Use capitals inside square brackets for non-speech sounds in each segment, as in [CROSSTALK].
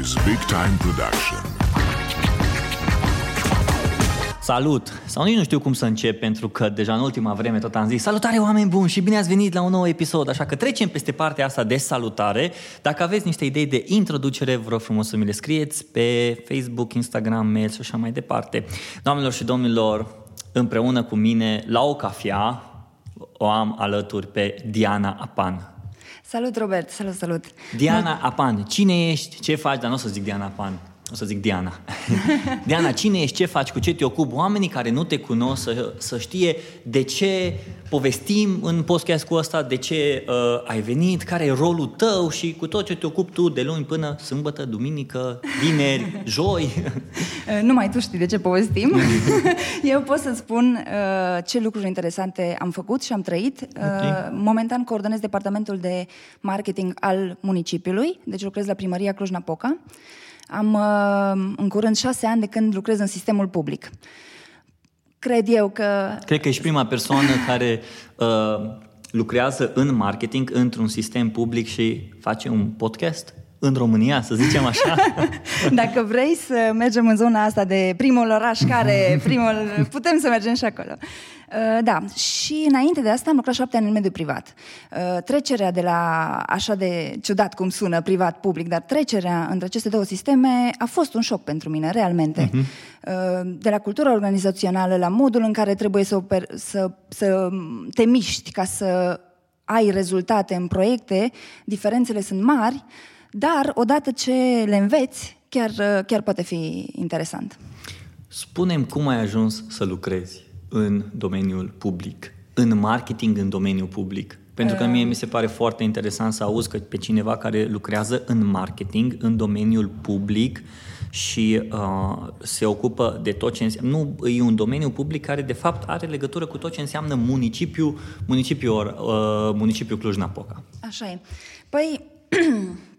This is Big Time Production. Salut! Sau nici nu știu cum să încep, pentru că deja în ultima vreme tot am zis Salutare oameni buni și bine ați venit la un nou episod, așa că trecem peste partea asta de salutare. Dacă aveți niște idei de introducere, vă rog frumos să mi le scrieți pe Facebook, Instagram, mail și așa mai departe. Doamnelor și domnilor, împreună cu mine la o cafea o am alături pe Diana Apan. Salut, Robert! Salut, salut! Diana Apan, cine ești, ce faci, dar nu o să zic Diana Apan, o să zic Diana. [LAUGHS] Diana, cine ești, ce faci, cu ce te ocupi? Oamenii care nu te cunosc să, să știe de ce povestim în podcast cu ăsta, de ce uh, ai venit, care e rolul tău și cu tot ce te ocupi tu de luni până sâmbătă, duminică, vineri, [LAUGHS] joi. Uh, Numai tu știi de ce povestim. [LAUGHS] Eu pot să spun uh, ce lucruri interesante am făcut și am trăit. Uh, Ok. momentan coordonez departamentul de marketing al municipiului, deci lucrez la primăria Cluj-Napoca. Am uh, în curând șase ani de când lucrez în sistemul public. Cred eu că Cred că ești prima persoană care uh, lucrează în marketing într-un sistem public și face un podcast în România, să zicem așa. [LAUGHS] Dacă vrei să mergem în zona asta de primul oraș care, [LAUGHS] primul, putem să mergem și acolo. Uh, Da, și înainte de asta am lucrat șapte ani în mediul privat. Uh, Trecerea de la, așa de ciudat cum sună, privat-public, dar trecerea între aceste două sisteme a fost un șoc pentru mine, realmente. Uh, De la cultura organizațională la modul în care trebuie să, oper, să, să te miști ca să ai rezultate în proiecte, diferențele sunt mari, dar odată ce le înveți, chiar, chiar poate fi interesant. Spunem cum ai ajuns să lucrezi în domeniul public, în marketing în domeniul public. Pentru că mie mi se pare foarte interesant să auzi că pe cineva care lucrează în marketing, în domeniul public și uh, se ocupă de tot ce înseamnă. Nu, e un domeniu public care de fapt are legătură cu tot ce înseamnă municipiu, municipiu, uh, municipiu Cluj-Napoca. Așa e. Păi, [CLEARS THROAT]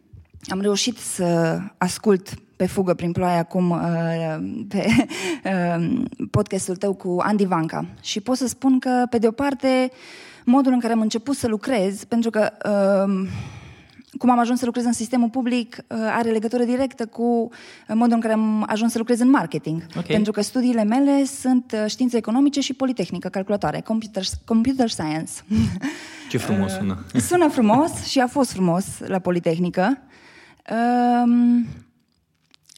am reușit să ascult pe fugă prin ploaie acum uh, pe [LAUGHS] uh, podcastul tău cu Andy Vanca și pot să spun că, pe de o parte, modul în care am început să lucrez, pentru că uh, cum am ajuns să lucrez în sistemul public uh, are legătură directă cu uh, modul în care am ajuns să lucrez în marketing. Ok. Pentru că studiile mele sunt uh, științe economice și politehnică, calculatoare, computer, computer science. Ce frumos [LAUGHS] sună. Sună frumos și a fost frumos la Politehnică. Um,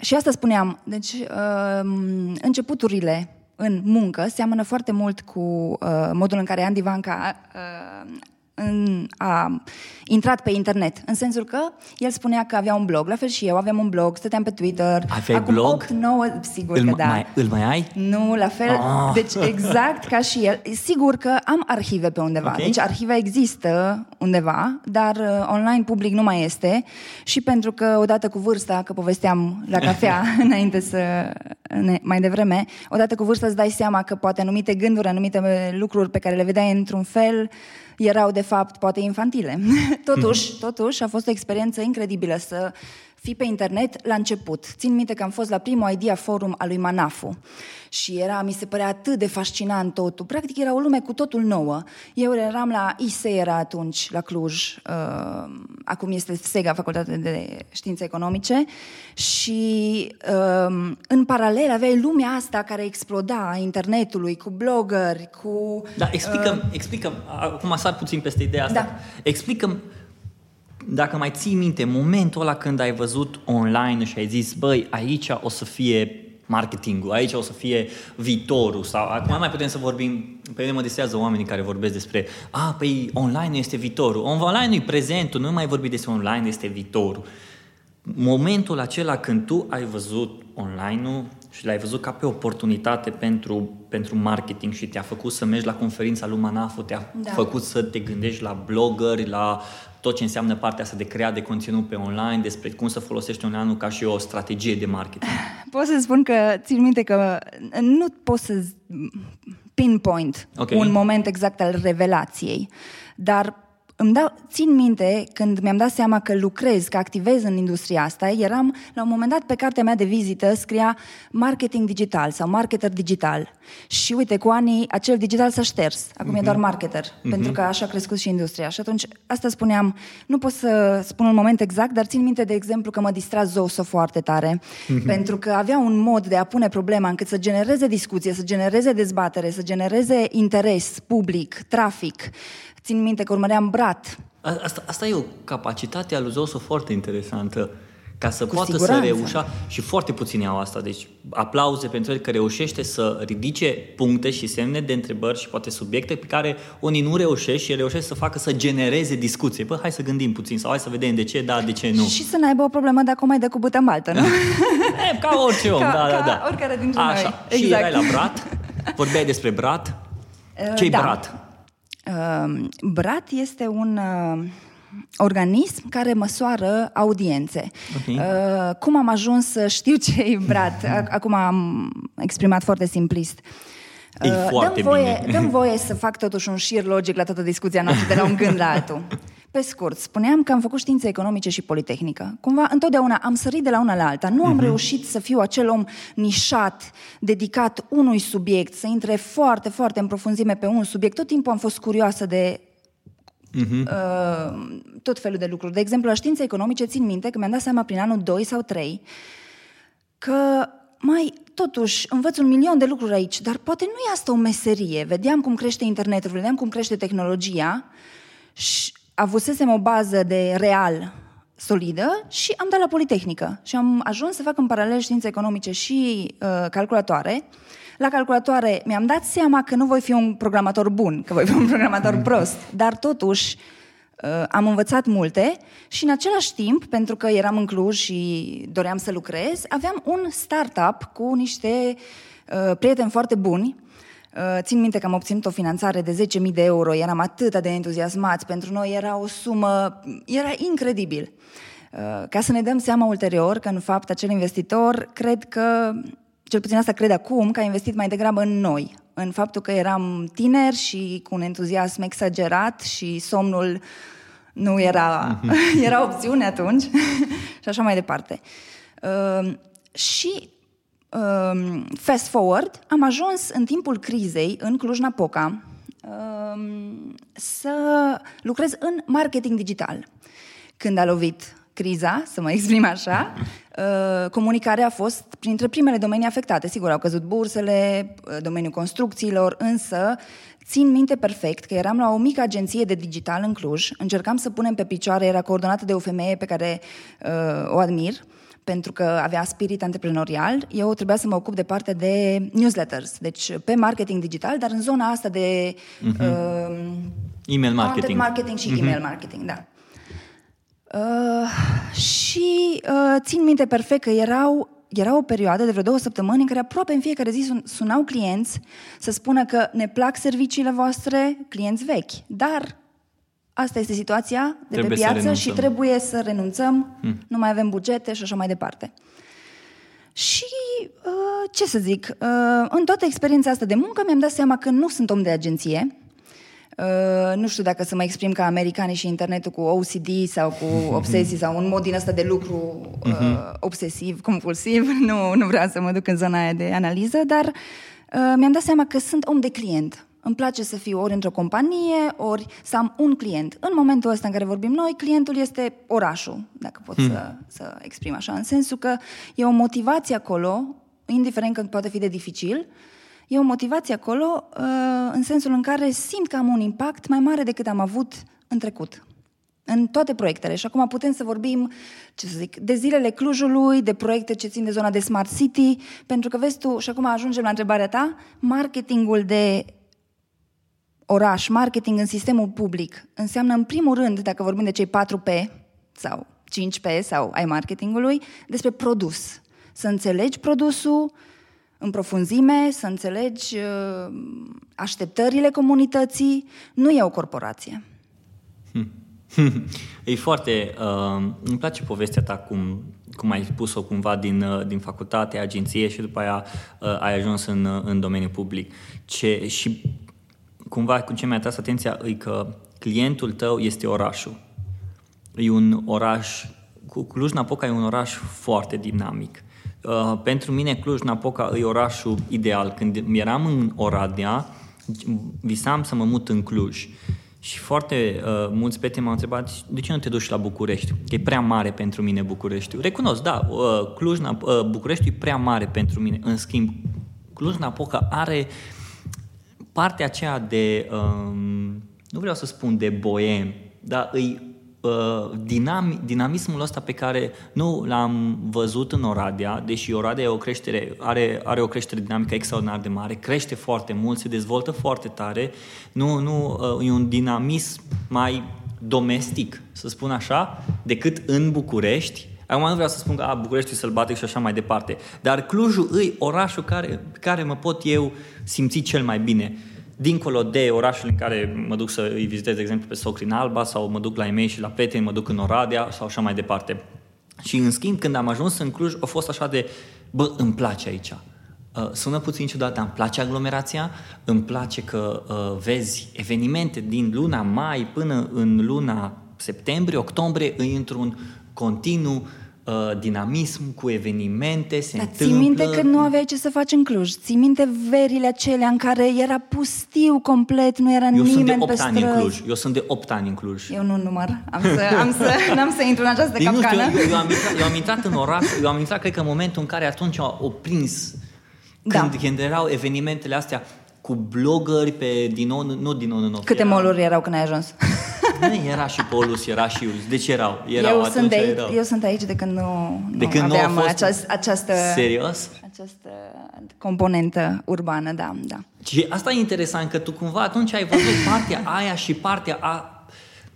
și asta spuneam. Deci, um, începuturile în muncă seamănă foarte mult cu uh, modul în care Andy Vanca uh, în, a intrat pe internet. În sensul că el spunea că avea un blog, la fel și eu aveam un blog, stăteam pe Twitter. Aveai Acum blog? 8, 9, sigur Îl, că da. mai, îl mai ai? Nu, la fel. Ah. Deci exact ca și el. Sigur că am arhive pe undeva. Ok. Deci arhiva există undeva, dar uh, online public nu mai este și pentru că odată cu vârsta, că povesteam la cafea [LAUGHS] înainte să ne, mai devreme, odată cu vârsta îți dai seama că poate anumite gânduri, anumite uh, lucruri pe care le vedeai într-un fel erau de fapt poate infantile. [LAUGHS] totuși, totuși a fost o experiență incredibilă să fii pe internet la început. Țin minte că am fost la primul Idea Forum al lui Manafu și era, mi se părea atât de fascinant totul. Practic era o lume cu totul nouă. Eu eram la ISE era atunci, la Cluj, uh, acum este SEGA, Facultatea de Științe Economice și uh, în paralel aveai lumea asta care exploda a internetului, cu blogări, cu... Da, explicăm, uh, explicăm, acum sar puțin peste ideea asta. Da. Explicăm, dacă mai ții minte, momentul ăla când ai văzut online și ai zis, băi, aici o să fie marketingul, aici o să fie viitorul sau acum nu mai putem să vorbim, pe mine mă distrează oamenii care vorbesc despre a, păi online este viitorul, online nu e prezentul, nu mai vorbi despre online, este viitorul. Momentul acela când tu ai văzut online-ul și l-ai văzut ca pe oportunitate pentru, pentru marketing și te-a făcut să mergi la conferința lui Manafu, te-a da. Da. făcut să te gândești la blogări, la tot ce înseamnă partea asta de creat de conținut pe online, despre cum să folosești online ca și o strategie de marketing. [LAUGHS] Pot să spun că țin minte că nu pot să pinpoint Ok. un moment exact al revelației, dar îmi dau, țin minte când mi-am dat seama că lucrez, că activez în industria asta, eram, la un moment dat, pe cartea mea de vizită scria marketing digital sau marketer digital. Și uite, cu anii, acel digital s-a șters. Acum uh-huh. e doar mhm. marketer, uh-huh. pentru că așa a crescut și industria. Și atunci, asta spuneam, nu pot să spun un moment exact, dar țin minte, de exemplu, că mă distra Zoso foarte tare, uh-huh. pentru că avea un mod de a pune problema încât să genereze discuție, să genereze dezbatere, să genereze interes public, trafic, Țin minte că urmăream Brat. Asta, asta e o capacitate a lui Zoso foarte interesantă ca să Cu poată siguranță. să reușa și foarte puțini au asta, deci aplauze pentru el că reușește să ridice puncte și semne de întrebări și poate subiecte pe care unii nu reușesc și reușesc să facă să genereze discuție. Bă, hai să gândim puțin sau hai să vedem de ce da, de ce nu. Și să n-aibă o problemă dacă o mai dă cu bâtă în baltă, nu? [LAUGHS] e, ca orice om, Ca- da, da, ca da. oricare dintre Așa. noi. Și Exact. erai la Brat, vorbeai despre Brat. [LAUGHS] Ce-i da. Brat? Uh, BRAT este un uh, organism care măsoară audiențe. Ok. Uh, cum am ajuns să știu ce e BRAT? [LAUGHS] Ac- Acum am exprimat foarte simplist. E Uh, foarte dăm voie, bine. Dăm voie să fac totuși un șir logic la toată discuția noastră de la un gând la altul. [LAUGHS] Pe scurt, spuneam că am făcut științe economice și politehnică. Cumva, întotdeauna am sărit de la una la alta. Nu am reușit să fiu acel om nișat, dedicat unui subiect, să intre foarte, foarte în profunzime pe un subiect. Tot timpul am fost curioasă de uh, tot felul de lucruri. De exemplu, la științe economice țin minte că mi-am dat seama prin anul 2 sau 3 că mai, totuși, învăț un milion de lucruri aici, dar poate nu e asta o meserie. Vedeam cum crește internetul, vedeam cum crește tehnologia și avusesem o bază de real solidă și am dat la Politehnică și am ajuns să fac în paralel științe economice și uh, calculatoare. La calculatoare mi-am dat seama că nu voi fi un programator bun, că voi fi un programator [LAUGHS] prost, dar totuși Uh, am învățat multe și în același timp, pentru că eram în Cluj și doream să lucrez, aveam un startup cu niște uh, prieteni foarte buni. Uh, țin minte că am obținut o finanțare de 10.000 de euro, eram atât de entuziasmați, pentru noi era o sumă, era incredibil. Uh, ca să ne dăm seama ulterior că, în fapt, acel investitor, cred că, cel puțin asta cred acum, că a investit mai degrabă în noi, în faptul că eram tineri și cu un entuziasm exagerat și somnul nu era, [LAUGHS] era opțiune atunci [LAUGHS] și așa mai departe. Uh, și uh, fast forward, am ajuns în timpul crizei în Cluj-Napoca uh, să lucrez în marketing digital. Când a lovit criza, să mă exprim așa, uh, comunicarea a fost printre primele domenii afectate. Sigur, au căzut bursele, uh, domeniul construcțiilor, însă țin minte perfect că eram la o mică agenție de digital în Cluj, încercam să punem pe picioare, era coordonată de o femeie pe care uh, o admir, pentru că avea spirit antreprenorial, eu trebuia să mă ocup de partea de newsletters, deci pe marketing digital, dar în zona asta de uh, Email Content marketing. marketing și email marketing, da. Uh, și uh, țin minte perfect că erau, era o perioadă de vreo două săptămâni în care aproape în fiecare zi sun, sunau clienți să spună că ne plac serviciile voastre, clienți vechi, dar asta este situația de Trebuie pe să piață și renunțăm. trebuie să renunțăm, hmm. nu mai avem bugete și așa mai departe. Și uh, ce să zic, uh, în toată experiența asta de muncă mi-am dat seama că nu sunt om de agenție. Uh, nu știu dacă să mă exprim ca americanii și internetul cu OCD sau cu [LAUGHS] obsesii sau un mod din ăsta de lucru uh, obsesiv, compulsiv. [LAUGHS] Nu, nu vreau să mă duc în zona aia de analiză, dar uh, mi-am dat seama că sunt om de client. Îmi place să fiu ori într-o companie, ori să am un client. În momentul ăsta în care vorbim noi, clientul este orașul, dacă pot să, să exprim așa, în sensul că e o motivație acolo, indiferent că poate fi de dificil, e o motivație acolo uh, în sensul în care simt că am un impact mai mare decât am avut în trecut. În toate proiectele. Și acum putem să vorbim, ce să zic, de zilele Clujului, de proiecte ce țin de zona de Smart City, pentru că vezi tu, și acum ajungem la întrebarea ta, marketingul de oraș, marketing în sistemul public, înseamnă în primul rând, dacă vorbim de cei 4P sau 5P sau ai marketingului, despre produs. Să înțelegi produsul în profunzime, să înțelegi uh, așteptările comunității. Nu e o corporație. [LAUGHS] E foarte... Uh, îmi place povestea ta cum, cum ai spus-o cumva din, uh, din facultate, agenție și după aia uh, ai ajuns în, uh, în domeniul public. Ce, și cumva cu ce mi-a atras atenția e că clientul tău este orașul. E un oraș, Cluj-Napoca e un oraș foarte dinamic. Uh, pentru mine Cluj-Napoca e orașul ideal. Când eram în Oradea, visam să mă mut în Cluj. Și foarte uh, mulți prieteni m-au întrebat de ce nu te duci la București? Că e prea mare pentru mine București. Recunosc, da, uh, Cluj, uh, București e prea mare pentru mine. În schimb, Cluj-Napoca are partea aceea de, um, nu vreau să spun de boem, dar îi Uh, dinam, dinamismul ăsta pe care nu l-am văzut în Oradea, deși Oradea e o creștere, are, are o creștere dinamică extraordinar de mare, crește foarte mult, se dezvoltă foarte tare, nu, nu uh, e un dinamism mai domestic, să spun așa, decât în București, Acum nu vreau să spun că a, București e sălbatic și așa mai departe, dar Clujul îi orașul care, care mă pot eu simți cel mai bine dincolo de orașul în care mă duc să îi vizitez, de exemplu, pe socri în Alba sau mă duc la e și la prieteni, mă duc în Oradea sau așa mai departe. Și în schimb, când am ajuns în Cluj, a fost așa de, bă, îmi place aici. Uh, sună puțin ciudat, dar îmi place aglomerația, îmi place că uh, vezi evenimente din luna mai până în luna septembrie, octombrie, într-un continuu uh, dinamism, cu evenimente, se Dar întâmplă... ții minte că nu aveai ce să faci în Cluj. Ții minte verile acelea în care era pustiu complet, nu era Eu nimeni sunt de pe 8 ani în străzi? Cluj. Eu sunt de 8 ani în Cluj. Eu nu număr. Am să, am să, [LAUGHS] n-am să intru în această Deci, nu știu, capcană. eu, eu, am intrat, eu am intrat în oraș, eu am intrat, cred că în momentul în care atunci au, au prins, Da. când, când erau evenimentele astea cu blogări pe din nou, nu din nou, nu, nu. Câte era, moluri erau când ai ajuns? Nu, era și Polus, era și Iulius. Deci erau, erau eu, atunci sunt de aici, erau. eu sunt aici de când nu, De nu când nu au aveam fost- aceast, această, Serios? această componentă urbană, da, da. Și asta e interesant, că tu cumva atunci ai văzut partea aia și partea a...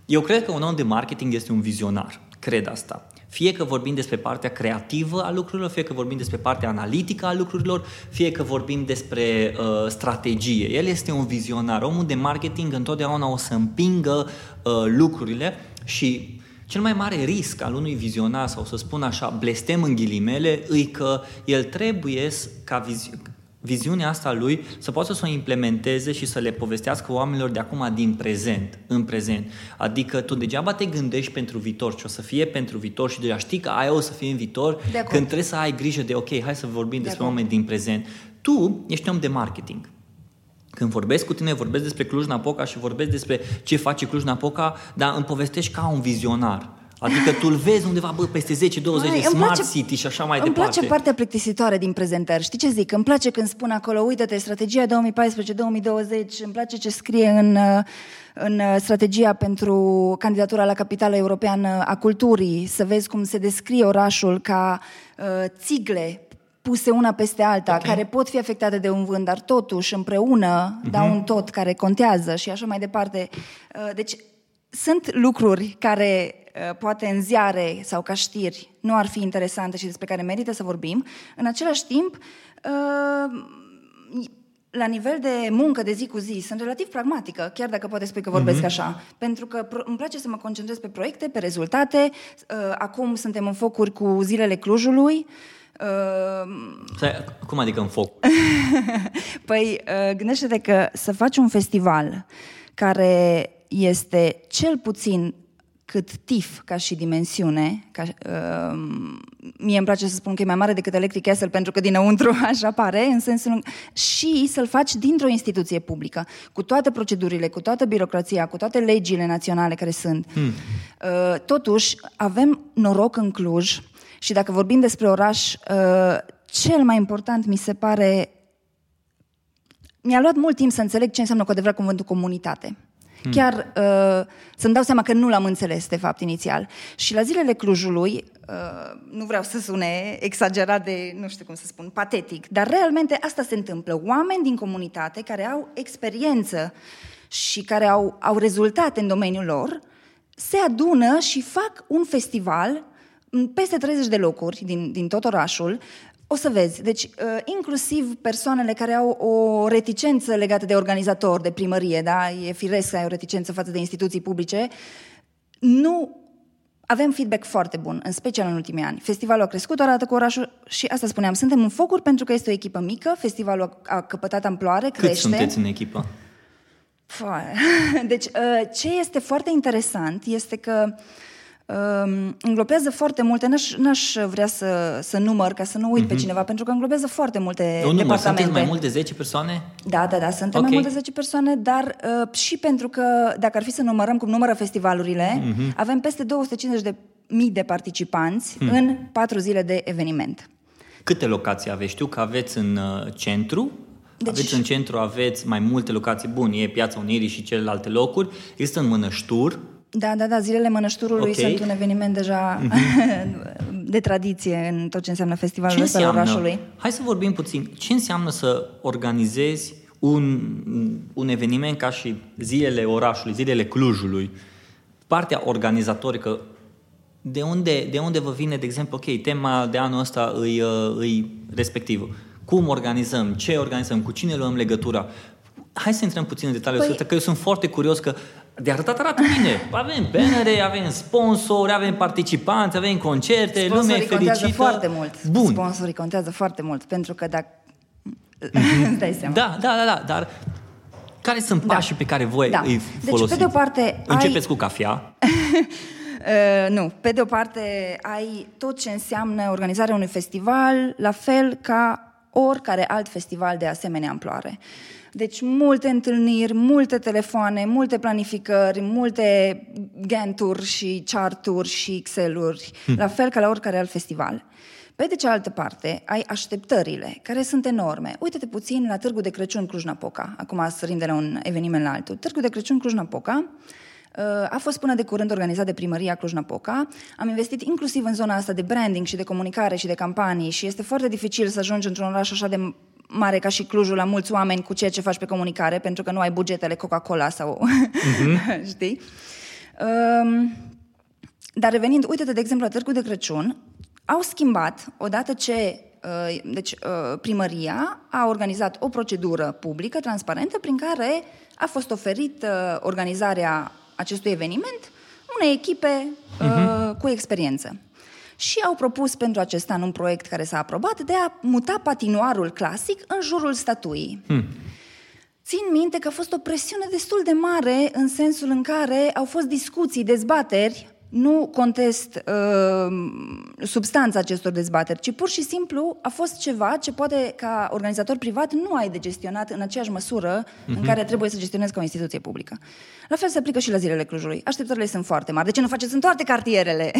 Eu cred că un om de marketing este un vizionar. Cred asta. Fie că vorbim despre partea creativă a lucrurilor, fie că vorbim despre partea analitică a lucrurilor, fie că vorbim despre uh, strategie. El este un vizionar. Omul de marketing întotdeauna o să împingă uh, lucrurile și cel mai mare risc al unui vizionar, sau să spun așa, blestem în ghilimele, îi că el trebuie să- ca vizi- viziunea asta lui să poată să o implementeze și să le povestească oamenilor de acum din prezent, în prezent. Adică tu degeaba te gândești pentru viitor ce o să fie pentru viitor și deja știi că aia o să fie în viitor De acord. când trebuie să ai grijă de ok, hai să vorbim despre acord. oameni din prezent. Tu ești om de marketing. Când vorbesc cu tine, vorbesc despre Cluj-Napoca și vorbesc despre ce face Cluj-Napoca, dar îmi povestești ca un vizionar. Adică tu îl vezi undeva, bă, peste 10-20 de Mai, îmi smart place- city și așa mai Îmi departe. place partea plictisitoare din prezentări. Știi ce zic? Îmi place când spun acolo, uite-te, strategia 2014-2020, îmi place ce scrie în, uh, în uh, strategia pentru candidatura la capitală europeană a culturii, să vezi cum se descrie orașul ca uh, țigle puse una peste alta, Ok. care pot fi afectate de un vânt, dar totuși împreună Mhm. dau un tot care contează și așa mai departe. Uh, Deci sunt lucruri care uh, poate în ziare sau ca știri nu ar fi interesante și despre care merită să vorbim. În același timp, uh, la nivel de muncă de zi cu zi, sunt relativ pragmatică, chiar dacă poate spui că vorbesc așa. Pentru că pro- îmi place să mă concentrez pe proiecte, pe rezultate. Uh, Acum suntem în focuri cu zilele Clujului. Uh, Stai, cum adică în foc? [LAUGHS] Păi, uh, gândește-te că să faci un festival care este cel puțin cât TIF ca și dimensiune, ca, uh, mie îmi place să spun că e mai mare decât Electric Castle pentru că dinăuntru [LAUGHS] așa pare, în sensul în- și să-l faci dintr-o instituție publică, cu toate procedurile, cu toată birocrația, cu toate legile naționale care sunt. Hmm. Uh, totuși, avem noroc în Cluj și dacă vorbim despre oraș, uh, cel mai important mi se pare mi-a luat mult timp să înțeleg ce înseamnă cu adevărat cuvântul comunitate. Hmm. Chiar uh, să-mi dau seama că nu l-am înțeles, de fapt, inițial. Și la zilele Clujului, uh, nu vreau să sune exagerat de, nu știu cum să spun, patetic, dar realmente asta se întâmplă. Oameni din comunitate care au experiență și care au, au rezultate în domeniul lor, se adună și fac un festival în peste 30 de locuri din, din tot orașul. O să vezi, deci uh, inclusiv persoanele care au o reticență legată de organizator, de primărie, da? e firesc să ai o reticență față de instituții publice, nu avem feedback foarte bun, în special în ultimii ani. Festivalul a crescut odată cu orașul și asta spuneam, suntem în focuri pentru că este o echipă mică, festivalul a a căpătat amploare, Cât crește. sunteți în echipă? Foaie. [LAUGHS] Deci, uh, ce este foarte interesant este că um, înglobează foarte multe, n-aș, n-aș vrea să, să număr ca să nu uit mm-hmm. pe cineva, pentru că înglobează foarte multe Nu număr, departamente. sunteți mai mult de 10 persoane? Da, da, da, suntem Ok. mai mult de 10 persoane, dar uh, și pentru că, dacă ar fi să numărăm cum numără festivalurile, Mhm. avem peste 250 de mii de participanți în patru zile de eveniment. Câte locații aveți? Știu că aveți în uh, centru, Deci- aveți în centru, aveți mai multe locații bune, e Piața Unirii și celelalte locuri, există în Mănăștur, Da, da, da, zilele Mănășturului Ok. sunt un eveniment deja [LAUGHS] de tradiție în tot ce înseamnă ce festivalul ăsta al înseamnă? orașului. Hai să vorbim puțin. Ce înseamnă să organizezi un, un eveniment ca și zilele orașului, zilele Clujului? Partea organizatorică, de unde, de unde vă vine, de exemplu, ok, tema de anul ăsta îi, uh, îi respectivă. Cum organizăm? Ce organizăm? Cu cine luăm legătura? Hai să intrăm puțin în detaliu, Păi- păi... că eu sunt foarte curios că de arătat arată bine. Avem bannere, avem sponsori, avem participanți, avem concerte, lumea e Sponsorii contează fericită. foarte mult. Bun. Sponsorii contează foarte mult, pentru că dacă... [LAUGHS] Îți dai seama. Da, da, da, da, dar care sunt Da. pașii pe care voi Da. îi Deci, folosiți? pe de o parte, Începeți ai- cu cafea. [LAUGHS] Uh, nu. Pe de o parte, ai tot ce înseamnă organizarea unui festival, la fel ca oricare alt festival de asemenea amploare. Deci multe întâlniri, multe telefoane, multe planificări, multe Gantt-uri și chart-uri și Excel-uri, la fel ca la oricare alt festival. Pe de cealaltă parte, ai așteptările, care sunt enorme. Uite-te puțin la Târgul de Crăciun Cluj-Napoca. Acum sărim de la un eveniment la altul. Târgul de Crăciun Cluj-Napoca Uh, a fost până de curând organizat de primăria Cluj-Napoca. Am investit inclusiv în zona asta de branding și de comunicare și de campanii și este foarte dificil să ajungi într-un oraș așa de mare ca și Clujul la mulți oameni cu ceea ce faci pe comunicare, pentru că nu ai bugetele Coca-Cola sau... [LAUGHS] știi? Um, dar revenind, uite-te, de exemplu, la Târgul de Crăciun, au schimbat, odată ce uh, deci, uh, primăria a organizat o procedură publică, transparentă, prin care a fost oferit uh, organizarea acestui eveniment unei echipe uh, cu experiență. Și au propus pentru acest an un proiect care s-a aprobat de a muta patinoarul clasic în jurul statuii. Țin minte că a fost o presiune destul de mare în sensul în care au fost discuții, dezbateri, nu contest uh, substanța acestor dezbateri, ci pur și simplu a fost ceva ce poate ca organizator privat nu ai de gestionat în aceeași măsură în care trebuie să gestionezi ca o instituție publică. La fel se aplică și la zilele Clujului. Așteptările sunt foarte mari. De ce nu faceți în toate cartierele? [LAUGHS]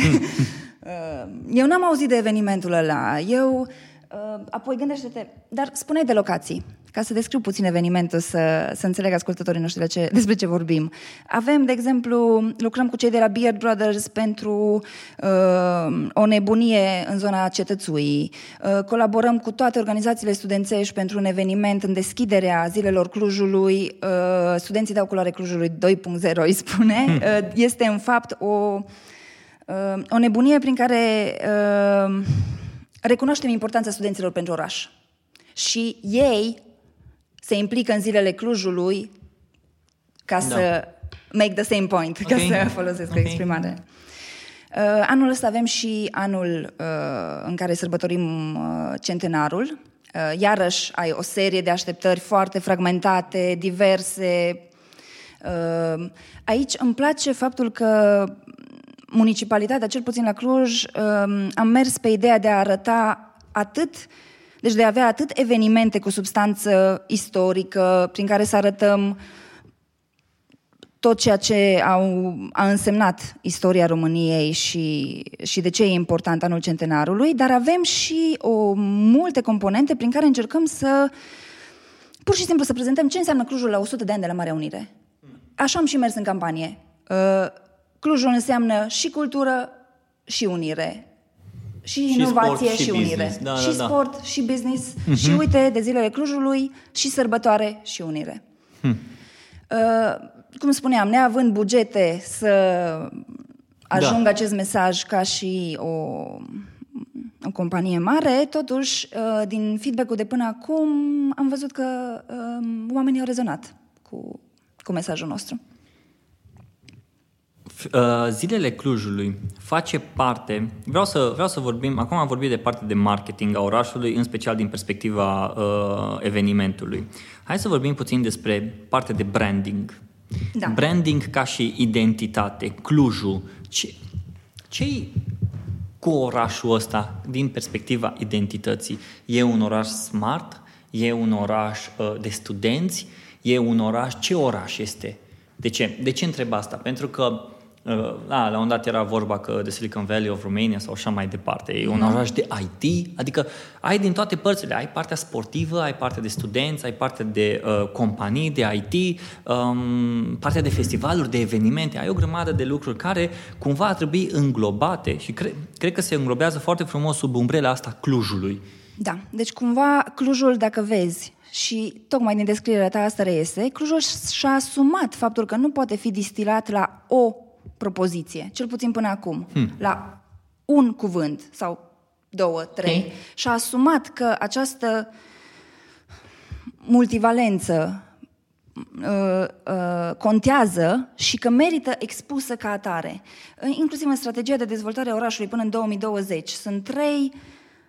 Uh, Eu n-am auzit de evenimentul ăla. Eu Uh, apoi gândește-te, dar spune de locații, ca să descriu puțin evenimentul, să, să înțeleg ascultătorii noștri de ce, despre ce vorbim. Avem, de exemplu, lucrăm cu cei de la Beard Brothers pentru uh, o nebunie în zona cetățuii. Uh, colaborăm cu toate organizațiile studențești pentru un eveniment în deschiderea zilelor Clujului. Uh, studenții dau culoare Clujului 2.0, îi spune. Uh, este, în fapt, o, uh, o nebunie prin care... Uh, recunoaștem importanța studenților pentru oraș. Și ei se implică în zilele Clujului ca Da. să make the same point, ca Ok. să folosesc o Ok. exprimare. Uh, anul ăsta avem și anul uh, în care sărbătorim uh, centenarul. Uh, iarăși ai o serie de așteptări foarte fragmentate, diverse. Uh, aici îmi place faptul că municipalitatea, cel puțin la Cluj, um, am mers pe ideea de a arăta atât, deci de a avea atât evenimente cu substanță istorică, prin care să arătăm tot ceea ce au, a însemnat istoria României și, și de ce e important anul centenarului, dar avem și o, multe componente prin care încercăm să pur și simplu să prezentăm ce înseamnă Clujul la 100 de ani de la Marea Unire. Așa am și mers în campanie. Uh, Clujul înseamnă și cultură și unire. Și, Și inovație sport și și, unire. business. Da, și da, da. sport și business. Și uite, de zilele Clujului, și sărbătoare și unire. Uh, cum spuneam, neavând bugete să ajungă Da. acest mesaj ca și o, o companie mare, totuși, uh, din feedback-ul de până acum, am văzut că um, oamenii au rezonat cu, cu mesajul nostru. Uh, Zilele Clujului face parte, vreau să, vreau să vorbim, acum am vorbit de parte de marketing a orașului, în special din perspectiva uh, evenimentului. Hai să vorbim puțin despre partea de branding. Da. Branding ca și identitate, Clujul. Ce, ce cu orașul ăsta din perspectiva identității? E un oraș smart? E un oraș uh, de studenți? E un oraș... Ce oraș este? De ce? De ce întreb asta? Pentru că Uh, la, la un dat era vorba că de Silicon Valley of Romania sau așa mai departe. E un oraș de IT, adică ai din toate părțile. Ai partea sportivă, ai partea de studenți, ai partea de uh, companii, de IT, um, partea de festivaluri, de evenimente. Ai o grămadă de lucruri care cumva ar trebui înglobate și cre- cred că se înglobează foarte frumos sub umbrela asta Clujului. Da, deci cumva Clujul, dacă vezi, și tocmai din descrierea ta asta reiese, Clujul și-a asumat faptul că nu poate fi distilat la o propoziție, cel puțin până acum, hmm. la un cuvânt sau două, trei, okay. și a asumat că această multivalență uh, uh, contează și că merită expusă ca atare. Inclusiv în strategia de dezvoltare a orașului până în 2020 sunt trei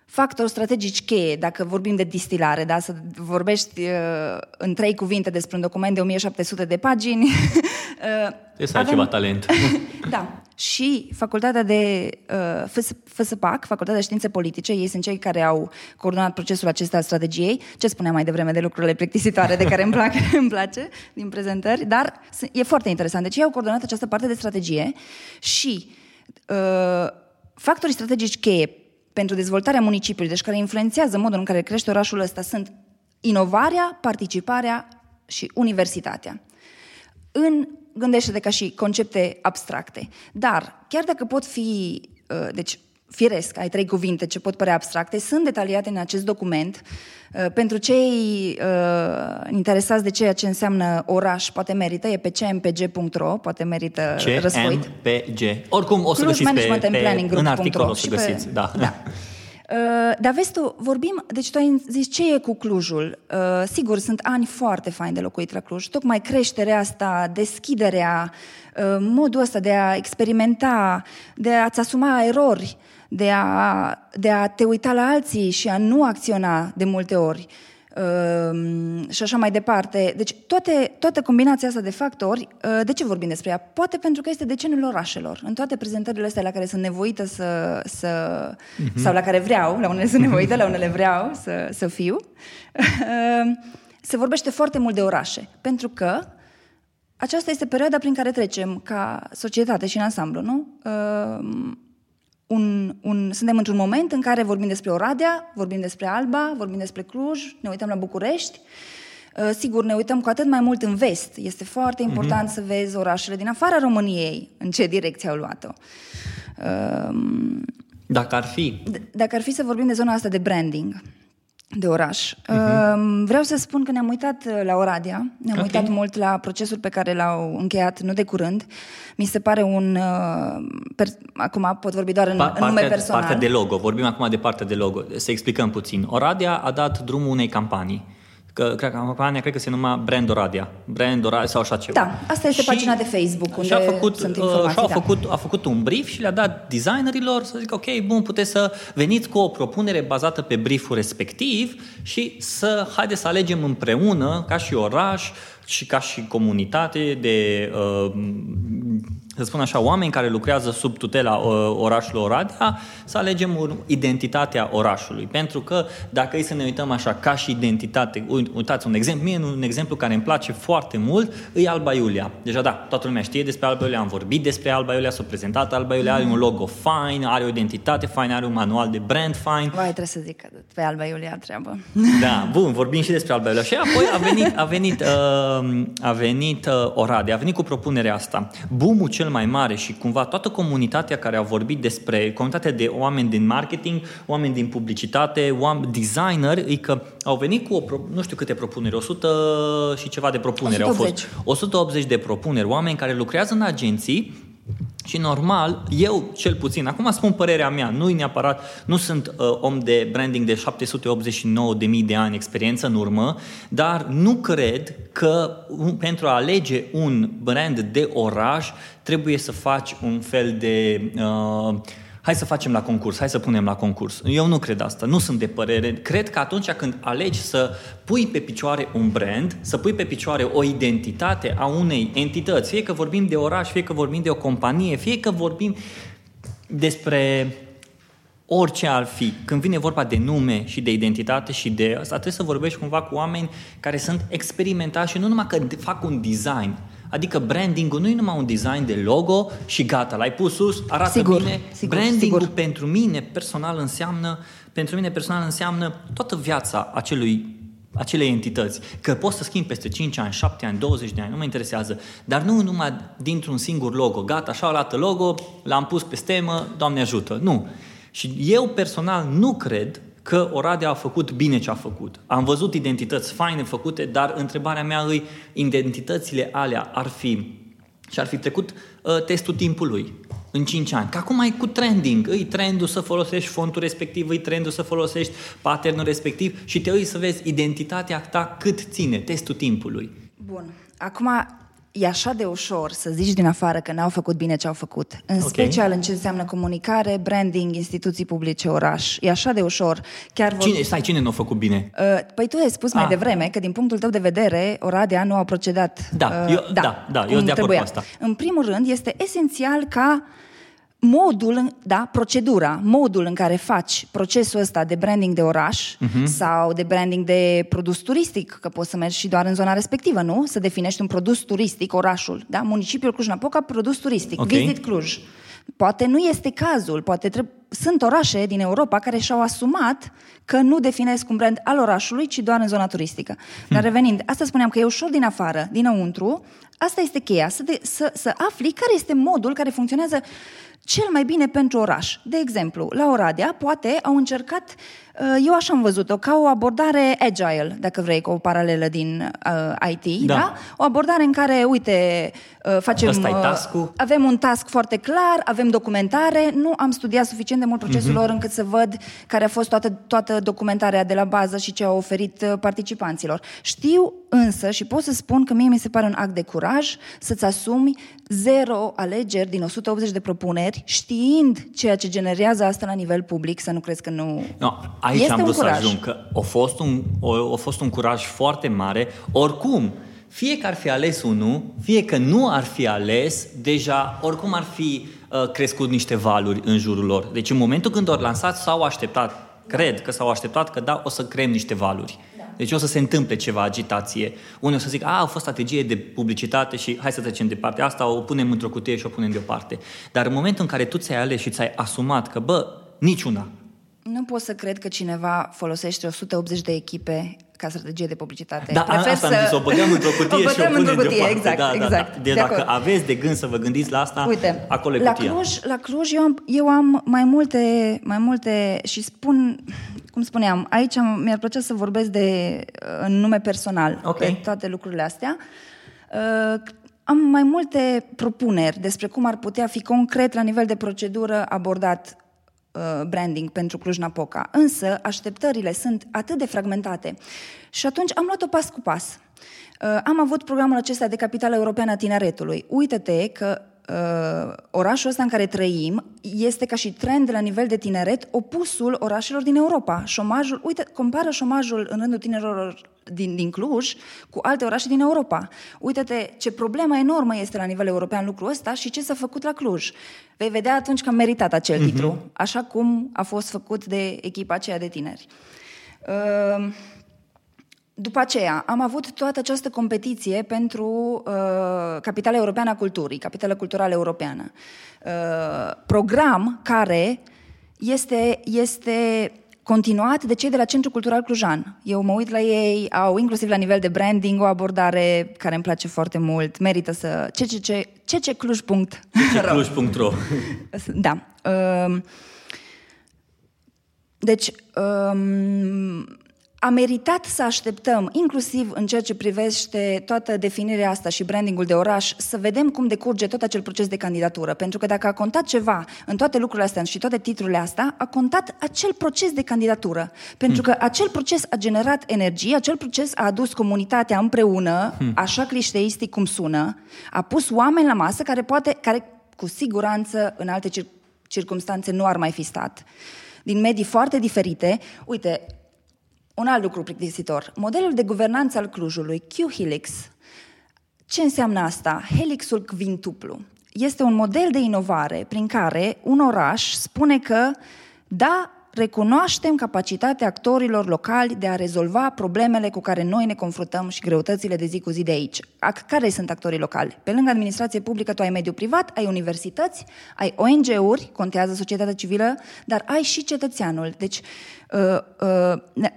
factori strategici cheie, dacă vorbim de distilare, da? să vorbești uh, în trei cuvinte despre un document de 1700 de pagini. [LAUGHS] uh, Trebuie să ai ceva talent. [LAUGHS] da. Și facultatea de uh, FSPAC, Facultatea de Științe Politice, ei sunt cei care au coordonat procesul acesta al strategiei. Ce spuneam mai devreme de lucrurile plictisitoare de care îmi, plac, [LAUGHS] îmi place din prezentări, dar e foarte interesant. Deci ei au coordonat această parte de strategie și uh, factorii strategici cheie pentru dezvoltarea municipiului, deci care influențează modul în care crește orașul ăsta, sunt inovarea, participarea și universitatea. În gândește-te ca și concepte abstracte. Dar, chiar dacă pot fi, uh, deci, firesc, ai trei cuvinte ce pot părea abstracte, sunt detaliate în acest document. Uh, pentru cei uh, interesați de ceea ce înseamnă oraș, poate merită, e pe cmpg.ro, poate merită răsfoit. CMPG. Oricum o să Cluj găsiți pe, pe, în articol o să găsiți. Pe, da. da. [LAUGHS] Uh, dar vezi tu, vorbim, deci tu ai zis ce e cu Clujul. Uh, sigur, sunt ani foarte faini de locuit la Cluj, tocmai creșterea asta, deschiderea, uh, modul ăsta de a experimenta, de a-ți asuma erori, de a, de a te uita la alții și a nu acționa de multe ori. Uh, Ehm, și așa mai departe. Deci toate, toată combinația asta de factori, uh, de ce vorbim despre ea? Poate pentru că este decenul orașelor. În toate prezentările astea la care sunt nevoită să... să uh-huh. sau la care vreau, la unele sunt nevoită, la unele vreau să, să fiu, ehm, se vorbește foarte mult de orașe. Pentru că aceasta este perioada prin care trecem ca societate și în ansamblu, nu? Uh, un, un, suntem într-un moment în care vorbim despre Oradea, vorbim despre Alba, vorbim despre Cluj, ne uităm la București. Uh, sigur, ne uităm cu atât mai mult în vest. Este foarte mhm. important mm-hmm. să vezi orașele din afara României, în ce direcție au luat-o. Um, dacă ar fi. D- dacă ar fi să vorbim de zona asta de branding de oraș. Uh-huh. Vreau să spun că ne-am uitat uh, la Oradea, ne-am okay. uitat mult la procesul pe care l-au încheiat nu de curând. Mi se pare un... Uh, per, acum pot vorbi doar în, pa- în nume personal. Partea de logo, vorbim acum de partea de logo. Să explicăm puțin. Oradea a dat drumul unei campanii că, cred că campania cred că se numea Brand Oradia. Brand Oradia sau așa ceva. Da, asta este și, pagina de Facebook unde și-a făcut, sunt uh, informații. Și-a da. făcut, a făcut un brief și le-a dat designerilor să zică, ok, bun, puteți să veniți cu o propunere bazată pe brieful respectiv și să haideți să alegem împreună, ca și oraș și ca și comunitate de uh, să spun așa, oameni care lucrează sub tutela uh, orașului Oradea, să alegem identitatea orașului. Pentru că dacă e să ne uităm așa ca și identitate, uitați un exemplu, mie un exemplu care îmi place foarte mult, e Alba Iulia. Deja da, toată lumea știe despre Alba Iulia, am vorbit despre Alba Iulia, s-a prezentat Alba Iulia, are un logo fine, are o identitate fine, are un manual de brand fine. Vai, trebuie să zic că pe Alba Iulia treabă. Da, bun, vorbim și despre Alba Iulia. Și apoi a venit, a venit, uh, a venit uh, Oradea, a venit cu propunerea asta. Boom-ul cel cel mai mare și cumva toată comunitatea care a vorbit despre, comunitatea de oameni din marketing, oameni din publicitate, oameni, designer, e că au venit cu, o, nu știu câte propuneri, 100 și ceva de propuneri 180. au fost. 180 de propuneri, oameni care lucrează în agenții Și normal, eu cel puțin, acum spun părerea mea, nu neapărat, nu sunt uh, om de branding de 789.000 de ani experiență în urmă, dar nu cred că un, pentru a alege un brand de oraș trebuie să faci un fel de... Uh, hai să facem la concurs, hai să punem la concurs. Eu nu cred asta, nu sunt de părere. Cred că atunci când alegi să pui pe picioare un brand, să pui pe picioare o identitate a unei entități, fie că vorbim de oraș, fie că vorbim de o companie, fie că vorbim despre orice ar fi, când vine vorba de nume și de identitate și de asta, trebuie să vorbești cumva cu oameni care sunt experimentați și nu numai că fac un design, Adică brandingul nu e numai un design de logo și gata, l-ai pus sus, arată Sigur, bine. sigur, brandingul sigur. pentru mine personal înseamnă pentru mine personal înseamnă toată viața acelui acelei entități. Că poți să schimbi peste 5 ani, 7 ani, 20 de ani, nu mă interesează. Dar nu numai dintr-un singur logo. Gata, așa arată logo, l-am pus pe stemă, Doamne ajută. Nu. Și eu personal nu cred că Oradea a făcut bine ce a făcut. Am văzut identități faine făcute, dar întrebarea mea îi, identitățile alea ar fi și ar fi trecut uh, testul timpului în 5 ani. Că acum e cu trending, îi trendul să folosești fontul respectiv, îi trendul să folosești patternul respectiv și te uiți să vezi identitatea ta cât ține testul timpului. Bun. Acum, e așa de ușor să zici din afară că n-au făcut bine ce au făcut. În Ok. special în ce înseamnă comunicare, branding, instituții publice, oraș. E așa de ușor. Chiar vor... Cine, stai, cine nu a făcut bine? Uh, Păi tu ai spus mai Ah. devreme că din punctul tău de vedere Oradea nu a procedat Da, uh, eu- da, da, eu cum sunt de acord trebuia. cu asta. În primul rând este esențial ca modul, da, procedura, modul în care faci procesul ăsta de branding de oraș Mhm. sau de branding de produs turistic, că poți să mergi și doar în zona respectivă, nu? Să definești un produs turistic, orașul, da? Municipiul Cluj-Napoca, produs turistic, Ok. Visit Cluj. Poate nu este cazul, poate treb- sunt orașe din Europa care și-au asumat că nu definesc un brand al orașului, ci doar în zona turistică. Dar revenind, asta spuneam că e ușor din afară, dinăuntru, asta este cheia, să, de, să, să afli care este modul care funcționează cel mai bine pentru oraș. De exemplu, la Oradea, poate au încercat, uh, eu așa am văzut-o, ca o abordare agile, dacă vrei, cu o paralelă din uh, IT, da. Da. da? O abordare în care, uite, uh, facem... Ăsta e uh, task-ul. avem un task foarte clar, avem documentare, nu am studiat suficient de mult procesul lor încât să văd care a fost toată, toată documentarea de la bază și ce au oferit uh, participanților. Știu însă și pot să spun că mie mi se pare un act de curaj să-ți asumi zero alegeri din 180 de propuneri, știind ceea ce generează asta la nivel public, să nu crezi că nu... No, aici Este am un vrut să curaj. ajung, că a fost, un, a, a fost un curaj foarte mare. Oricum, fie că ar fi ales unul, fie că nu ar fi ales, deja oricum ar fi uh, crescut niște valuri în jurul lor. Deci în momentul când au lansat s-au așteptat, cred că s-au așteptat că da, o să creăm niște valuri. Deci o să se întâmple ceva agitație. Unii o să zic, a, a fost strategie de publicitate și hai să trecem de partea asta, o punem într-o cutie și o punem deoparte. Dar în momentul în care tu ți-ai ales și ți-ai asumat că, bă, niciuna, Nu pot să cred că cineva folosește 180 de echipe ca strategie de publicitate. Da, Prefer asta am zis, o băgăm într-o [LAUGHS] cutie o și o băgăm punem într-o cutie, deoparte. exact, da, da, exact. Da. Deci De dacă acord. aveți de gând să vă gândiți la asta, Uite, acolo e la cutia. Cluj, la Cluj eu am, eu am mai multe, mai multe și spun, cum spuneam, aici am- mi-ar plăcea să vorbesc de uh, în nume personal Ok. pe toate lucrurile astea. Uh, am mai multe propuneri despre cum ar putea fi concret la nivel de procedură abordat uh, branding pentru Cluj-Napoca. Însă așteptările sunt atât de fragmentate și atunci am luat-o pas cu pas. Uh, am avut programul acesta de capitală europeană a tineretului. Uită-te că uh, orașul ăsta în care trăim este ca și trend la nivel de tineret opusul orașelor din Europa. Șomajul, uite, compară șomajul în rândul tinerilor din, din Cluj cu alte orașe din Europa. Uită-te ce problemă enormă este la nivel european lucrul ăsta și ce s-a făcut la Cluj. Vei vedea atunci că am meritat acel titlu, așa cum a fost făcut de echipa aceea de tineri. Uh, după aceea, am avut toată această competiție pentru uh, Capitala Europeană a Culturii, Capitala Culturală Europeană. Uh, program care este, este continuat de cei de la Centrul Cultural Clujan. Eu mă uit la ei, au inclusiv la nivel de branding o abordare care îmi place foarte mult. Merită să... ccccluj.ro Cluj.ro [LAUGHS] da. Um, Deci, um, a meritat să așteptăm, inclusiv în ceea ce privește toată definirea asta și brandingul de oraș, să vedem cum decurge tot acel proces de candidatură. Pentru că dacă a contat ceva în toate lucrurile astea și toate titlurile astea, a contat acel proces de candidatură. Pentru că acel proces a generat energie, acel proces a adus comunitatea împreună, așa clișteistic cum sună, a pus oameni la masă care poate, care cu siguranță în alte cir- circunstanțe nu ar mai fi stat. Din medii foarte diferite, uite, un alt lucru plictisitor. Modelul de guvernanță al Clujului, Q-Helix. Ce înseamnă asta? Helixul quintuplu. Este un model de inovare prin care un oraș spune că, da, recunoaștem capacitatea actorilor locali de a rezolva problemele cu care noi ne confruntăm și greutățile de zi cu zi de aici. Care sunt actorii locali? Pe lângă administrație publică, tu ai mediul privat, ai universități, ai ONG-uri, contează societatea civilă, dar ai și cetățeanul. Deci, uh, uh,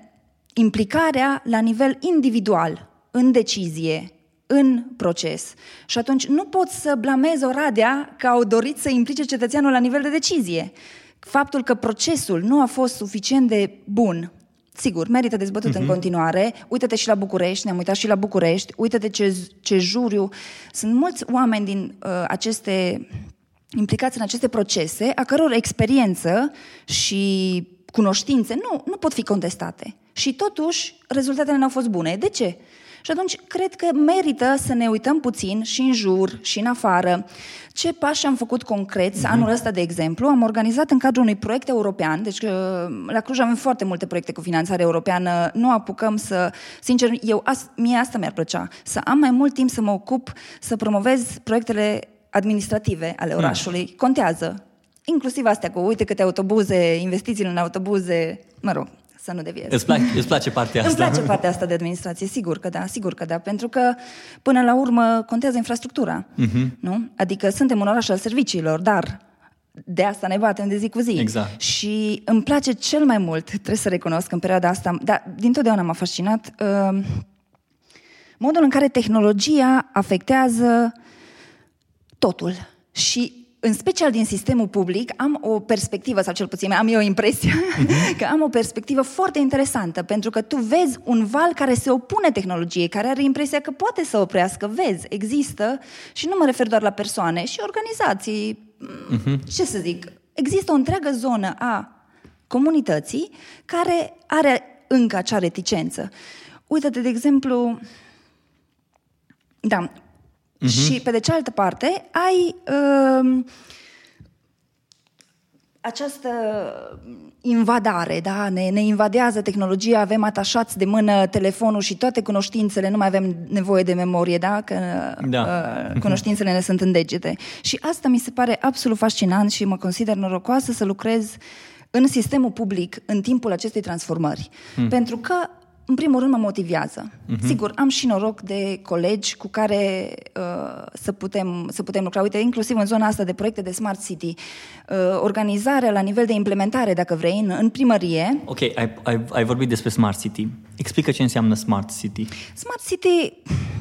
implicarea la nivel individual, în decizie, în proces. Și atunci nu pot să blamez Oradea că au dorit să implice cetățeanul la nivel de decizie. Faptul că procesul nu a fost suficient de bun, sigur, merită dezbătut uh-huh. în continuare. Uită-te și la București, ne-am uitat și la București, uită-te ce, ce juriu. Sunt mulți oameni din uh, aceste implicați în aceste procese, a căror experiență și cunoștințe nu, nu pot fi contestate. Și totuși, rezultatele nu au fost bune. De ce? Și atunci, cred că merită să ne uităm puțin și în jur și în afară. Ce pași am făcut concret? Mm-hmm. Anul ăsta, de exemplu, am organizat în cadrul unui proiect european, deci uh, la Cluj avem foarte multe proiecte cu finanțare europeană, nu apucăm să, sincer, eu, as, mie asta mi-ar plăcea, să am mai mult timp să mă ocup, să promovez proiectele administrative ale mm. orașului. Mm. Contează. Inclusiv astea cu, uite câte autobuze, investițiile în autobuze, mă rog, să nu deviez. Îți place, îți place partea asta? Îmi place partea asta de administrație, sigur că da, sigur că da, pentru că până la urmă contează infrastructura, uh-huh. nu? Adică suntem un oraș al serviciilor, dar de asta ne batem de zi cu zi. Exact. Și îmi place cel mai mult, trebuie să recunosc, în perioada asta, dar dintotdeauna m-a fascinat uh, modul în care tehnologia afectează totul. Și în special din sistemul public, am o perspectivă, sau cel puțin am eu impresia, uh-huh. [LAUGHS] că am o perspectivă foarte interesantă, pentru că tu vezi un val care se opune tehnologiei, care are impresia că poate să oprească, vezi, există, și nu mă refer doar la persoane, și organizații, uh-huh. ce să zic, există o întreagă zonă a comunității care are încă acea reticență. Uite-te, de exemplu, da, Uh-huh. Și pe de cealaltă parte ai uh, această invadare, da? Ne, ne invadează tehnologia, avem atașați de mână telefonul și toate cunoștințele, nu mai avem nevoie de memorie, da? Că da. Uh, cunoștințele ne sunt în degete. Și asta mi se pare absolut fascinant și mă consider norocoasă să lucrez în sistemul public în timpul acestei transformări. Hmm. Pentru că în primul rând, mă motivează. Uh-huh. Sigur, am și noroc de colegi cu care uh, să, putem, să putem lucra. Uite, inclusiv în zona asta de proiecte de Smart City, uh, organizarea la nivel de implementare, dacă vrei, în, în primărie. Ok, ai, ai, ai vorbit despre Smart City. Explică ce înseamnă Smart City. Smart City,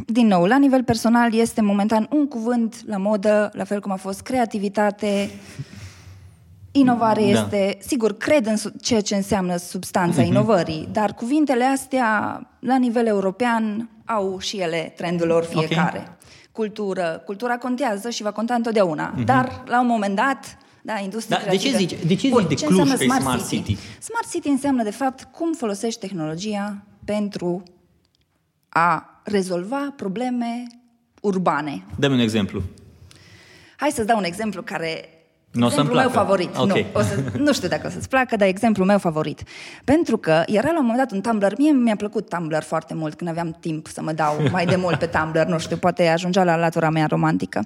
din nou, la nivel personal, este momentan un cuvânt la modă, la fel cum a fost creativitate, Inovare da. este, sigur, cred în ceea ce înseamnă substanța uh-huh. inovării, dar cuvintele astea, la nivel european, au și ele trendul lor fiecare. Okay. Cultură, cultura contează și va conta întotdeauna, uh-huh. dar la un moment dat, da, industria da, De ce zici, de, ce zici de ce Cluj pe Smart, Smart City? City? Smart City înseamnă, de fapt, cum folosești tehnologia pentru a rezolva probleme urbane. Dă-mi un exemplu. Hai să-ți dau un exemplu care nu exemplul meu favorit. Okay. Nu, o să, nu știu dacă o să-ți placă, dar exemplul meu favorit. Pentru că era la un moment dat un Tumblr, mie mi-a plăcut Tumblr foarte mult, când aveam timp să mă dau mai de mult pe Tumblr, nu știu, poate ajungea la latura mea romantică.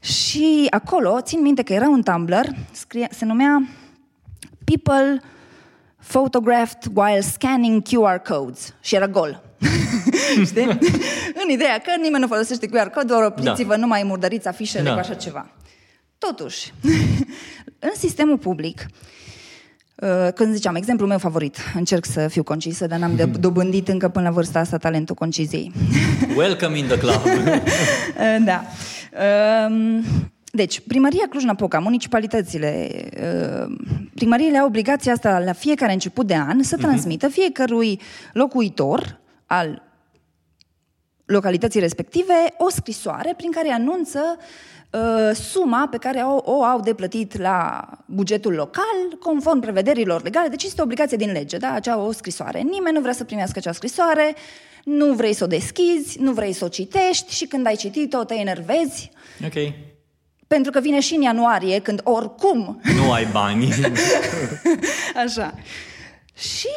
Și acolo, țin minte că era un Tumblr, scrie, se numea People Photographed while scanning QR codes. Și era gol. [LAUGHS] Știi? în ideea că nimeni nu folosește QR code, doar opriți-vă, da. nu mai murdăriți afișele da. cu așa ceva. Totuși, [LAUGHS] în sistemul public, uh, când ziceam, exemplul meu favorit, încerc să fiu concisă, dar n-am [LAUGHS] dobândit încă până la vârsta asta talentul conciziei. [LAUGHS] Welcome in the club! Uh, da. Um, deci, primăria Cluj-Napoca, municipalitățile, uh, primăriile au obligația asta la fiecare început de an să transmită fiecărui locuitor al localității respective o scrisoare prin care anunță uh, suma pe care o, o au de plătit la bugetul local, conform prevederilor legale. Deci este o obligație din lege, da? Acea o scrisoare. Nimeni nu vrea să primească acea scrisoare, nu vrei să o deschizi, nu vrei să o citești și când ai citit-o te enervezi. Ok. Pentru că vine și în ianuarie, când oricum Nu ai bani. [LAUGHS] Așa. Și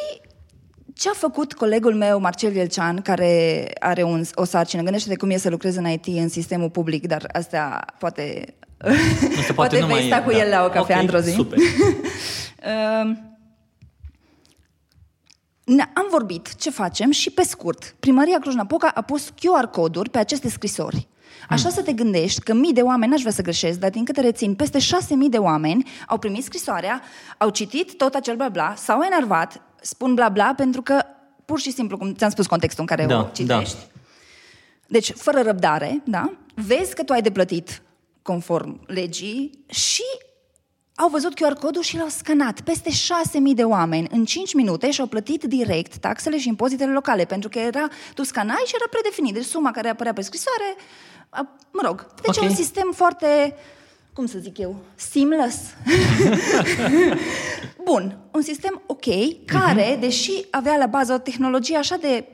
ce a făcut colegul meu, Marcel Ielcean, care are un, o sarcină, gândește-te cum e să lucrezi în IT în sistemul public, dar astea poate... Asta [LAUGHS] poate nu vei mai sta e, cu da. el la o cafea Ok, într-o zi. Super. Uh, [LAUGHS] ne- am vorbit ce facem și pe scurt. Primăria Cluj-Napoca a pus QR coduri pe aceste scrisori. Așa să te gândești că mii de oameni, n-aș vrea să greșesc, dar din câte rețin, peste șase mii de oameni au primit scrisoarea, au citit tot acel bla bla, s-au enervat, spun bla bla pentru că pur și simplu, cum ți-am spus contextul în care Da, o citești, deci, fără răbdare, da? Vezi că tu ai de plătit conform legii și au văzut QR codul și l-au scanat. Peste 6.000 de oameni în 5 minute și-au plătit direct taxele și impozitele locale, pentru că era, tu scanai și era predefinit. Deci suma care apărea pe scrisoare, a, mă rog, deci Ok. e un sistem foarte, cum să zic eu, seamless. [LAUGHS] Bun, un sistem ok, care, deși avea la bază o tehnologie așa de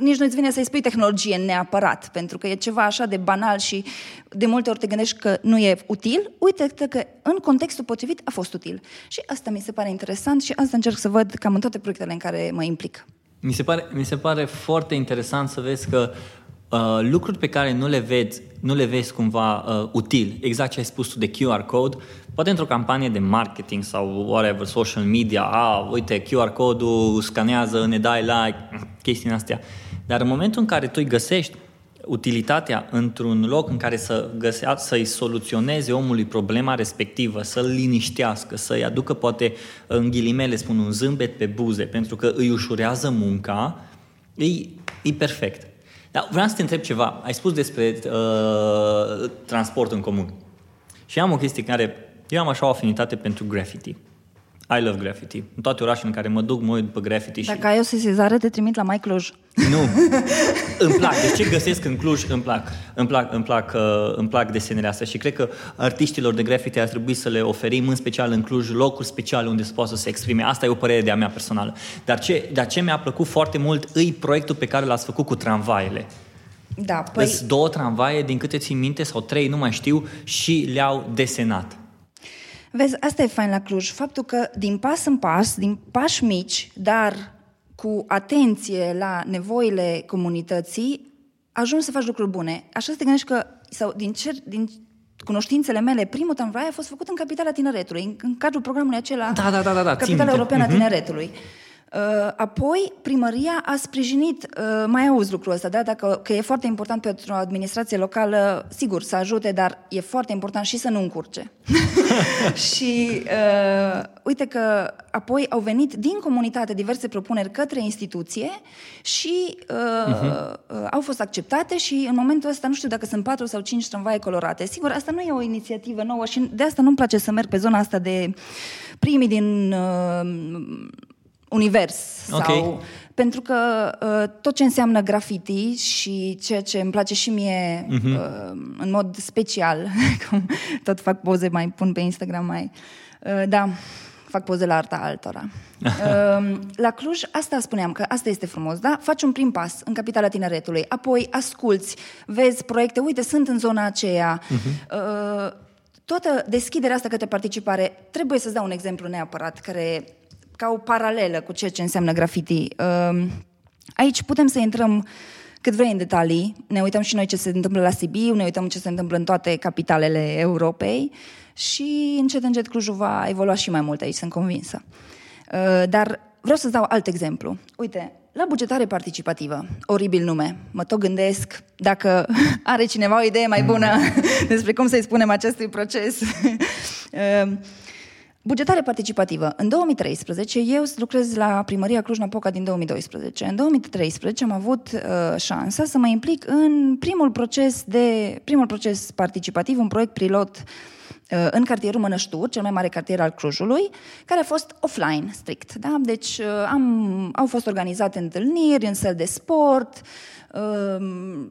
nici nu-ți vine să-i spui tehnologie neapărat, pentru că e ceva așa de banal și de multe ori te gândești că nu e util, uite că în contextul potrivit a fost util. Și asta mi se pare interesant și asta încerc să văd cam în toate proiectele în care mă implic. Mi se pare, mi se pare foarte interesant să vezi că uh, lucruri pe care nu le vezi, nu le vezi cumva uh, util, exact ce ai spus tu de QR code, poate într-o campanie de marketing sau whatever, social media, a, uite, QR code-ul scanează, ne dai like, [LAUGHS] chestii astea. Dar în momentul în care tu îi găsești utilitatea într-un loc în care să găsea, să-i soluționeze omului problema respectivă, să-l liniștească, să-i aducă poate în ghilimele spun un zâmbet pe buze, pentru că îi ușurează munca, e, e perfect. Dar vreau să te întreb ceva. Ai spus despre uh, transport în comun. Și am o chestie care... Eu am așa o afinitate pentru graffiti. I love graffiti. În toate orașele în care mă duc, mă uit după graffiti și... Dacă ai o sesizare, te trimit la Mai Cluj. Nu. [LAUGHS] îmi plac. Deci ce găsesc în Cluj, îmi plac. Îmi plac, îmi plac, uh, îmi plac desenele astea și cred că artiștilor de graffiti ar trebui să le oferim, în special în Cluj, locuri speciale unde să poată să se exprime. Asta e o părere de-a mea personală. Dar ce, dar ce mi-a plăcut foarte mult îi proiectul pe care l-ați făcut cu tramvaiele. Da, Păi... păi două tramvaie, din câte țin minte, sau trei, nu mai știu, și le-au desenat. Vezi, asta e fain la Cluj, faptul că din pas în pas, din pași mici, dar cu atenție la nevoile comunității, ajungi să faci lucruri bune. Așa să te gândești că, sau din, cer, din cunoștințele mele, primul tramvai a fost făcut în Capitala Tineretului, în, în cadrul programului acela Da, da, da, da, da, țin Capitala minte. Europeană a Mhm. Tineretului. Uh, apoi, primăria a sprijinit, uh, mai auzi lucrul ăsta, da? Dacă, că e foarte important pentru o administrație locală, sigur, să ajute, dar e foarte important și să nu încurce. [LAUGHS] și uh, uite că apoi au venit din comunitate diverse propuneri către instituție și uh, uh-huh. uh, au fost acceptate și în momentul ăsta nu știu dacă sunt patru sau cinci tramvaie colorate. Sigur, asta nu e o inițiativă nouă și de asta nu-mi place să merg pe zona asta de primii din uh, univers Ok. sau pentru că uh, tot ce înseamnă graffiti și ceea ce îmi place și mie uh-huh. uh, în mod special, [LAUGHS] cum tot fac poze, mai pun pe Instagram, mai uh, da, fac poze la arta altora. [LAUGHS] uh, la Cluj, asta spuneam, că asta este frumos, da? Faci un prim pas în capitala tineretului, apoi asculți, vezi proiecte, uite, sunt în zona aceea. Uh-huh. Uh, toată deschiderea asta către participare, trebuie să-ți dau un exemplu neapărat, care ca o paralelă cu ceea ce înseamnă graffiti. Uh, Aici putem să intrăm cât vrei în detalii, ne uităm și noi ce se întâmplă la Sibiu, ne uităm ce se întâmplă în toate capitalele Europei și încet, încet Clujul va evolua și mai mult aici, sunt convinsă. Uh, Dar vreau să-ți dau alt exemplu. Uite, la bugetare participativă, oribil nume, mă tot gândesc dacă [LAUGHS] are cineva o idee mai bună [LAUGHS] despre cum să-i spunem acestui proces. [LAUGHS] Uh, Bugetare participativă. În 2013, eu lucrez la primăria Cluj-Napoca din 2012. În 2013 am avut uh, șansa să mă implic în primul proces, de, primul proces participativ, un proiect pilot uh, în cartierul Mănăștur, cel mai mare cartier al Clujului, care a fost offline, strict. Da? Deci uh, am, au fost organizate întâlniri în săl de sport, Ehm,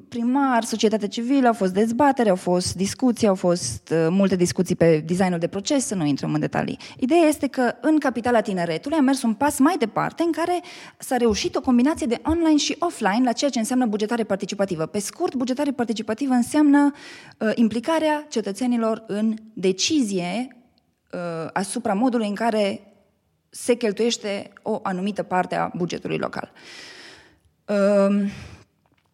primar, societatea civilă, au fost dezbatere, au fost discuții, au fost uh, multe discuții pe designul de proces, să nu intrăm în detalii. Ideea este că în capitala tineretului a mers un pas mai departe în care s-a reușit o combinație de online și offline la ceea ce înseamnă bugetare participativă. Pe scurt, bugetare participativă înseamnă uh, implicarea cetățenilor în decizie uh, asupra modului în care se cheltuiește o anumită parte a bugetului local. Uh,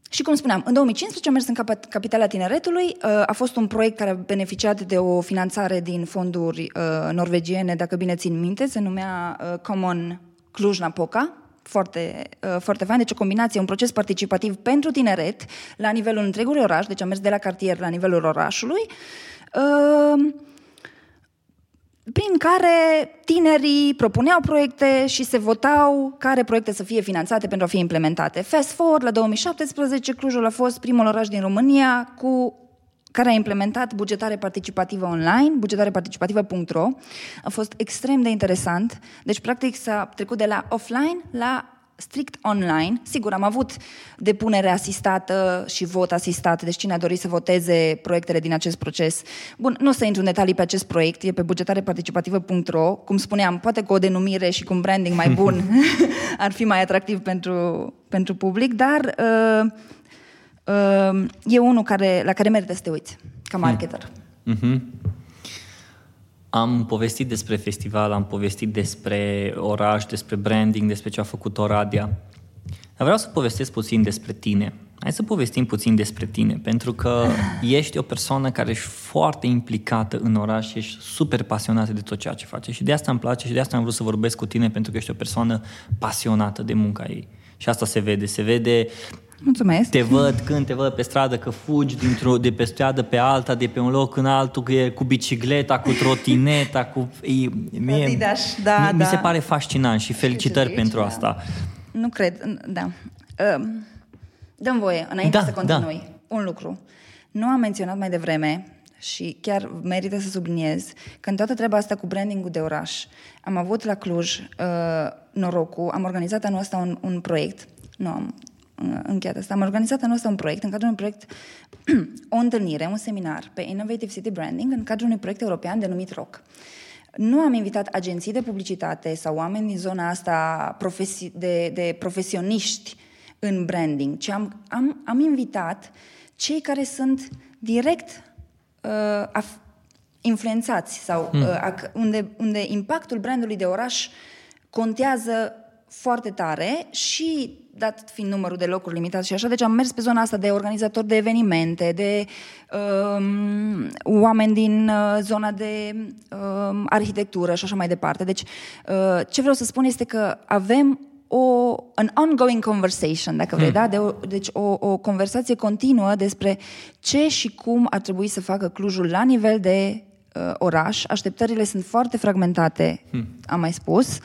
și cum spuneam, în 2015 am mers în Capitala Tineretului, uh, a fost un proiect care a beneficiat de o finanțare din fonduri uh, norvegiene, dacă bine țin minte, se numea uh, Common Cluj-Napoca, foarte, foarte fain, deci o combinație, un proces participativ pentru tineret la nivelul întregului oraș, deci am mers de la cartier la nivelul orașului prin care tinerii propuneau proiecte și se votau care proiecte să fie finanțate pentru a fi implementate. Fast forward, la 2017, Clujul a fost primul oraș din România cu care a implementat bugetare participativă online, bugetareparticipativă.ro. A fost extrem de interesant. Deci, practic, s-a trecut de la offline la strict online. Sigur, am avut depunere asistată și vot asistat, deci cine a dorit să voteze proiectele din acest proces. Bun, nu o să intru în detalii pe acest proiect, e pe bugetareparticipativă.ro. Cum spuneam, poate cu o denumire și cu un branding mai bun [LAUGHS] ar fi mai atractiv pentru, pentru public, dar uh, uh, e unul care, la care merită să te uiți, ca marketer. Mm-hmm. Am povestit despre festival, am povestit despre oraș, despre branding, despre ce a făcut Oradea. Dar vreau să povestesc puțin despre tine. Hai să povestim puțin despre tine, pentru că [LAUGHS] ești o persoană care ești foarte implicată în oraș și ești super pasionată de tot ceea ce face. Și de asta îmi place și de asta am vrut să vorbesc cu tine, pentru că ești o persoană pasionată de munca ei. Și asta se vede. Se vede Mulțumesc. Te văd când te văd pe stradă că fugi dintr-o, de pe stradă pe alta, de pe un loc în altul, că e cu bicicleta, cu trotineta, cu... E, mie, Adidas, da, mi, da. mi se pare fascinant și felicitări zici, pentru da. asta. Nu cred, da. Uh, dăm voie, înainte da, să continui, da. un lucru. Nu am menționat mai devreme și chiar merită să subliniez că în toată treaba asta cu brandingul de oraș am avut la Cluj uh, norocul, am organizat anul ăsta un, un proiect, nu am încheiat asta. Am organizat anul ăsta un proiect, în cadrul unui proiect, [CLEARS THROAT] o întâlnire, un seminar pe Innovative City Branding, în cadrul unui proiect european denumit ROC. Nu am invitat agenții de publicitate sau oameni din zona asta profesi- de, de profesioniști în branding, ci am, am, am invitat cei care sunt direct uh, af- influențați sau hmm. uh, unde, unde impactul brandului de oraș contează foarte tare și dat fiind numărul de locuri limitat și așa, deci am mers pe zona asta de organizatori de evenimente, de um, oameni din uh, zona de um, arhitectură și așa mai departe. Deci, uh, ce vreau să spun este că avem o, an ongoing conversation, dacă vrei, hmm. da? De o, deci o, o conversație continuă despre ce și cum ar trebui să facă Clujul la nivel de uh, oraș. Așteptările sunt foarte fragmentate, hmm. am mai spus. Uh,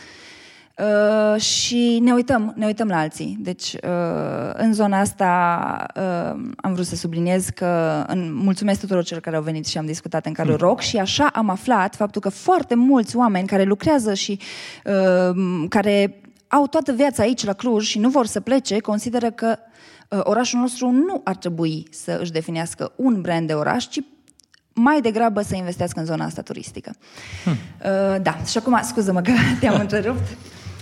Uh, și ne uităm, ne uităm la alții. Deci, uh, în zona asta uh, am vrut să subliniez că în, mulțumesc tuturor celor care au venit și am discutat în cadrul ROC și așa am aflat faptul că foarte mulți oameni care lucrează și uh, care au toată viața aici la Cluj și nu vor să plece, consideră că uh, orașul nostru nu ar trebui să își definească un brand de oraș, ci mai degrabă să investească în zona asta turistică. Hmm. Uh, da, și acum, scuză-mă că te-am [LAUGHS] întrerupt.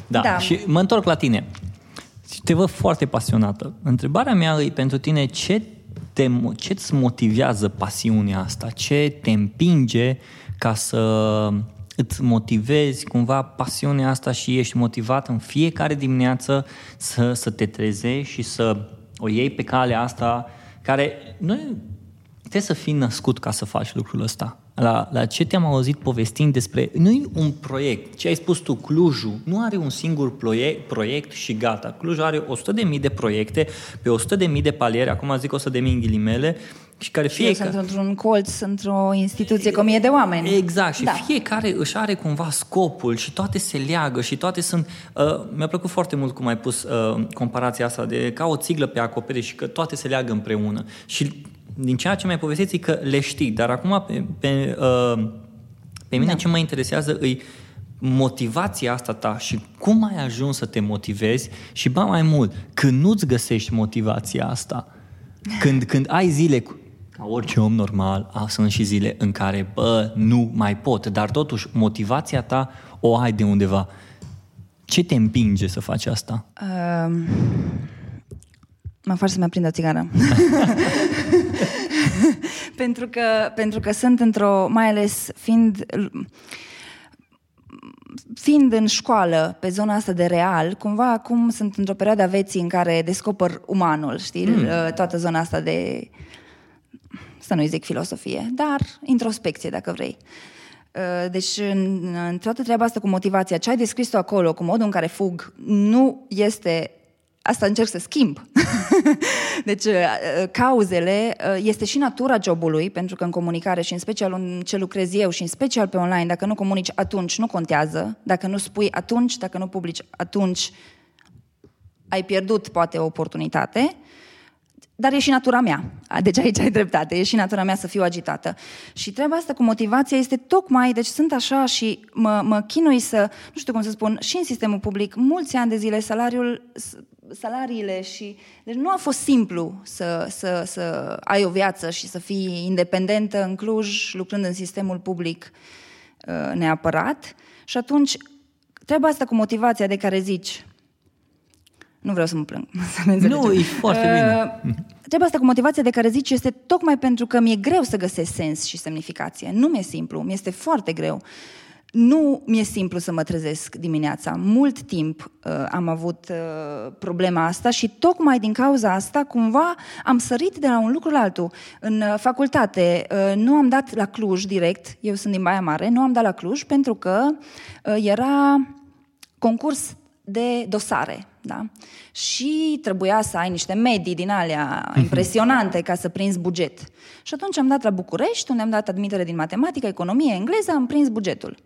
Da, da, și mă întorc la tine. Te văd foarte pasionată. Întrebarea mea e pentru tine ce te, ce îți motivează pasiunea asta? Ce te împinge ca să îți motivezi cumva pasiunea asta și ești motivat în fiecare dimineață să, să te trezești și să o iei pe calea asta care nu trebuie să fii născut ca să faci lucrul ăsta la, la ce te-am auzit povestind despre, nu e un proiect, ce ai spus tu, Clujul nu are un singur proiect, proiect și gata. Clujul are 100.000 de, de proiecte pe 100.000 de de paliere, acum zic 100.000 în ghilimele, și care Și eu fiecare... sunt într-un colț, într-o instituție cu o mie de oameni. Exact, și Da. fiecare își are cumva scopul și toate se leagă și toate sunt... Uh, mi-a plăcut foarte mult cum ai pus uh, comparația asta de ca o țiglă pe acoperiș și că toate se leagă împreună. Și din ceea ce mi-ai povestit e că le știi, dar acum pe, pe, uh, pe mine Da. ce mă interesează îi motivația asta ta și cum ai ajuns să te motivezi și ba mai mult, când nu-ți găsești motivația asta, când, când ai zile cu, ca orice om normal, a, sunt și zile în care, bă, nu mai pot, dar totuși motivația ta o ai de undeva. Ce te împinge să faci asta? Uh, mă faci să-mi aprind o țigară. [LAUGHS] pentru, că, pentru că sunt într-o, mai ales fiind fiind în școală pe zona asta de real, cumva acum sunt într-o perioadă a vieții în care descoper umanul, știi? Mm. Toată zona asta de, să nu-i zic filosofie, dar introspecție, dacă vrei. Uh, Deci, în, în toată treaba asta cu motivația, ce ai descris tu acolo, cu modul în care fug, nu este... Asta încerc să schimb. [LAUGHS] deci, uh, cauzele uh, este și natura jobului, pentru că în comunicare și în special în ce lucrez eu și în special pe online, dacă nu comunici atunci, nu contează. Dacă nu spui atunci, dacă nu publici atunci, ai pierdut poate o oportunitate. Dar e și natura mea. Deci aici ai dreptate, e și natura mea să fiu agitată. Și treaba asta cu motivația este tocmai, deci sunt așa și mă, mă chinui să, nu știu cum să spun, și în sistemul public, mulți ani de zile salariul, s- salariile și... Deci nu a fost simplu să, să, să ai o viață și să fii independentă în Cluj, lucrând în sistemul public uh, neapărat. Și atunci, treaba asta cu motivația de care zici, nu vreau să mă plâng. [LAUGHS] Să ne înțelegem. Nu, e foarte bine. Uh, Treaba asta cu motivația de care zici este tocmai pentru că mi-e greu să găsesc sens și semnificație. Nu mi-e simplu, mi este foarte greu. Nu mi-e simplu să mă trezesc dimineața. Mult timp uh, am avut uh, problema asta și tocmai din cauza asta cumva am sărit de la un lucru la altul. În uh, facultate uh, nu am dat la Cluj direct, eu sunt din Baia Mare, nu am dat la Cluj pentru că uh, era concurs de dosare, da? Și trebuia să ai niște medii din alea [LAUGHS] impresionante ca să prinzi buget. Și atunci am dat la București, unde am dat admitere din matematică, economie, engleză, am prins bugetul.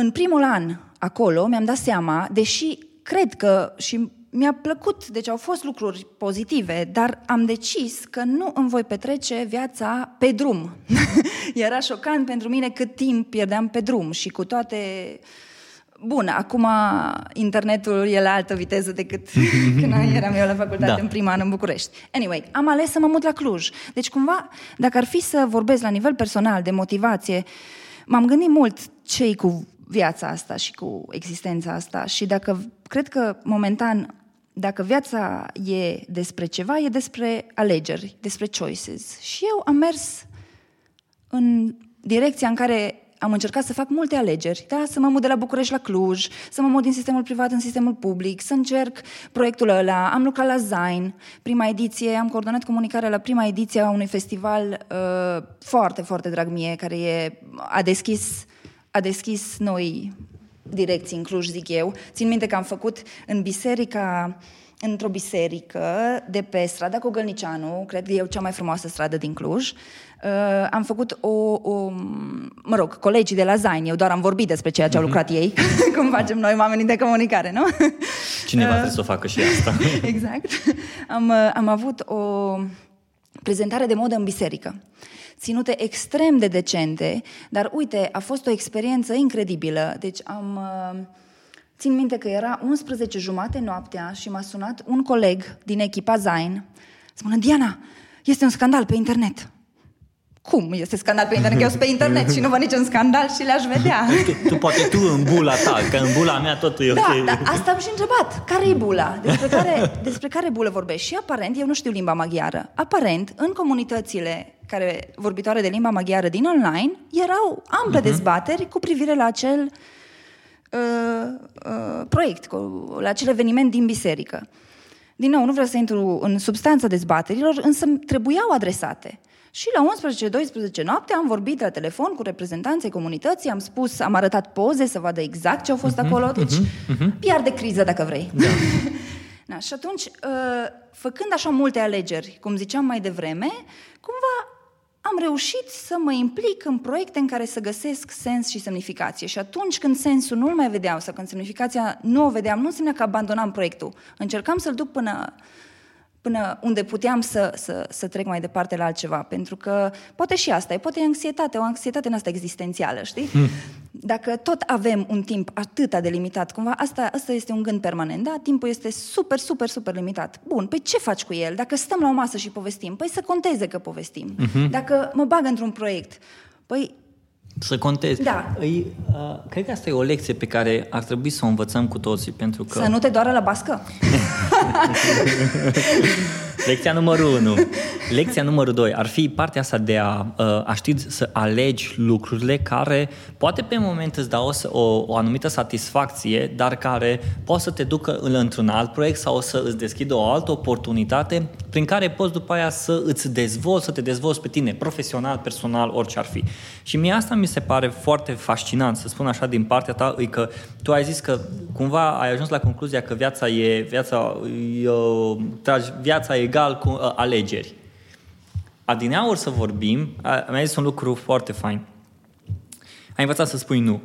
În primul an acolo mi-am dat seama, deși cred că și mi-a plăcut, deci au fost lucruri pozitive, dar am decis că nu îmi voi petrece viața pe drum. [LAUGHS] Era șocant pentru mine cât timp pierdeam pe drum și cu toate Bun, acum internetul e la altă viteză decât [LAUGHS] când eram eu la facultate Da. în prima an în București. Anyway, am ales să mă mut la Cluj. Deci cumva, dacă ar fi să vorbesc la nivel personal de motivație, m-am gândit mult ce cu viața asta și cu existența asta și dacă, cred că momentan, dacă viața e despre ceva, e despre alegeri, despre choices. Și eu am mers în direcția în care am încercat să fac multe alegeri, da? să mă mut de la București la Cluj, să mă mut din sistemul privat în sistemul public, să încerc proiectul ăla. Am lucrat la Zain, prima ediție, am coordonat comunicarea la prima ediție a unui festival uh, foarte, foarte drag mie, care e, a deschis a deschis noi direcții în Cluj, zic eu. Țin minte că am făcut în biserica într-o biserică de pe strada Cogălnicianu, cred că e cea mai frumoasă stradă din Cluj. Uh, am făcut o, o, mă rog, colegii de la Zain, eu doar am vorbit despre ceea ce au lucrat ei, [LAUGHS] cum facem noi oamenii de comunicare, nu? Cineva trebuie să o facă și asta. [LAUGHS] exact. Am, uh, am avut o prezentare de modă în biserică ținute extrem de decente, dar uite, a fost o experiență incredibilă. Deci am... uh, Țin minte că era 11 jumate noaptea și m-a sunat un coleg din echipa Zain. Spună, Diana, este un scandal pe internet. Cum este scandal pe internet? Că eu sunt pe internet și nu văd niciun scandal și le-aș vedea. tu, [LAUGHS] tu, poate tu în bula ta, că în bula mea totul e Da, ok. dar asta am și întrebat. Care e bula? Despre care, despre care bulă vorbești? Și aparent, eu nu știu limba maghiară, aparent, în comunitățile care vorbitoare de limba maghiară din online, erau ample uh-huh. dezbateri cu privire la acel uh, uh, proiect, cu, la acel eveniment din biserică. Din nou, nu vreau să intru în substanța dezbaterilor, însă trebuiau adresate. Și la 11-12 noapte am vorbit la telefon cu reprezentanții comunității, am spus, am arătat poze să vadă exact ce au fost acolo, deci uh-huh, uh-huh. piar de criză dacă vrei. Da. [LAUGHS] Da, și atunci, uh, făcând așa multe alegeri, cum ziceam mai devreme, cumva am reușit să mă implic în proiecte în care să găsesc sens și semnificație. Și atunci când sensul nu-l mai vedeam sau când semnificația nu o vedeam, nu înseamnă că abandonam proiectul. Încercam să-l duc până până unde puteam să, să, să trec mai departe la altceva. Pentru că poate și asta e, poate e anxietate, o anxietate în asta existențială, știi? Hmm. Dacă tot avem un timp atât de limitat, cumva, asta, asta este un gând permanent, da? Timpul este super, super, super limitat. Bun, păi ce faci cu el? Dacă stăm la o masă și povestim, păi să conteze că povestim. Uh-huh. Dacă mă bag într-un proiect, păi să contezi. Da. Îi, uh, cred că asta e o lecție pe care ar trebui să o învățăm cu toții, pentru că... Să nu te doară la bască. [LAUGHS] Lecția numărul 1. Lecția numărul 2 ar fi partea asta de a, uh, a ști să alegi lucrurile care poate pe moment îți dau o, o, o anumită satisfacție, dar care poate să te ducă într-un alt proiect sau să îți deschidă o altă oportunitate prin care poți după aia să îți dezvolți, să te dezvolți pe tine, profesional, personal, orice ar fi. Și mie asta mi se pare foarte fascinant, să spun așa din partea ta, e că tu ai zis că cumva ai ajuns la concluzia că viața e, viața, e, viața e egal cu uh, alegeri. Adineauri să vorbim, mi-a zis un lucru foarte fain. Ai învățat să spui nu.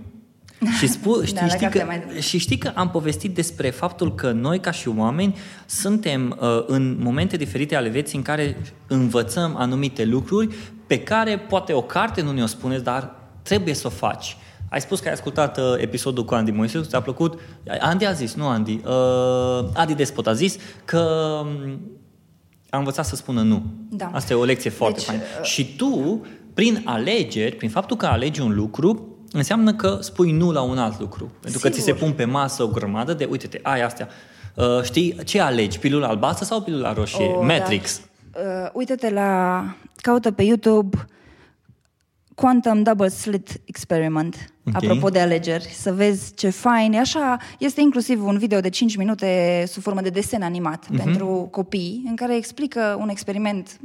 Și, spu, [LAUGHS] știi, da, știi că, și știi că am povestit despre faptul că noi, ca și oameni, suntem uh, în momente diferite ale vieții în care învățăm anumite lucruri pe care poate o carte nu ne-o spune, dar trebuie să o faci. Ai spus că ai ascultat uh, episodul cu Andy Moise, ți-a plăcut? Andy a zis, nu Andy. Uh, Adi Despot a zis că um, a învățat să spună nu. Da. Asta e o lecție foarte deci, faină. Uh... Și tu, prin alegeri, prin faptul că alegi un lucru, înseamnă că spui nu la un alt lucru. Pentru Sigur. că ți se pun pe masă o grămadă de, uite-te, ai astea. Uh, știi, ce alegi? Pilula albastră sau pilula roșie? Oh, Matrix. Da. Uh, uite-te la... Caută pe YouTube Quantum Double Slit Experiment, okay. apropo de alegeri, să vezi ce fain e. Așa, este inclusiv un video de 5 minute sub formă de desen animat uh-huh. pentru copii, în care explică un experiment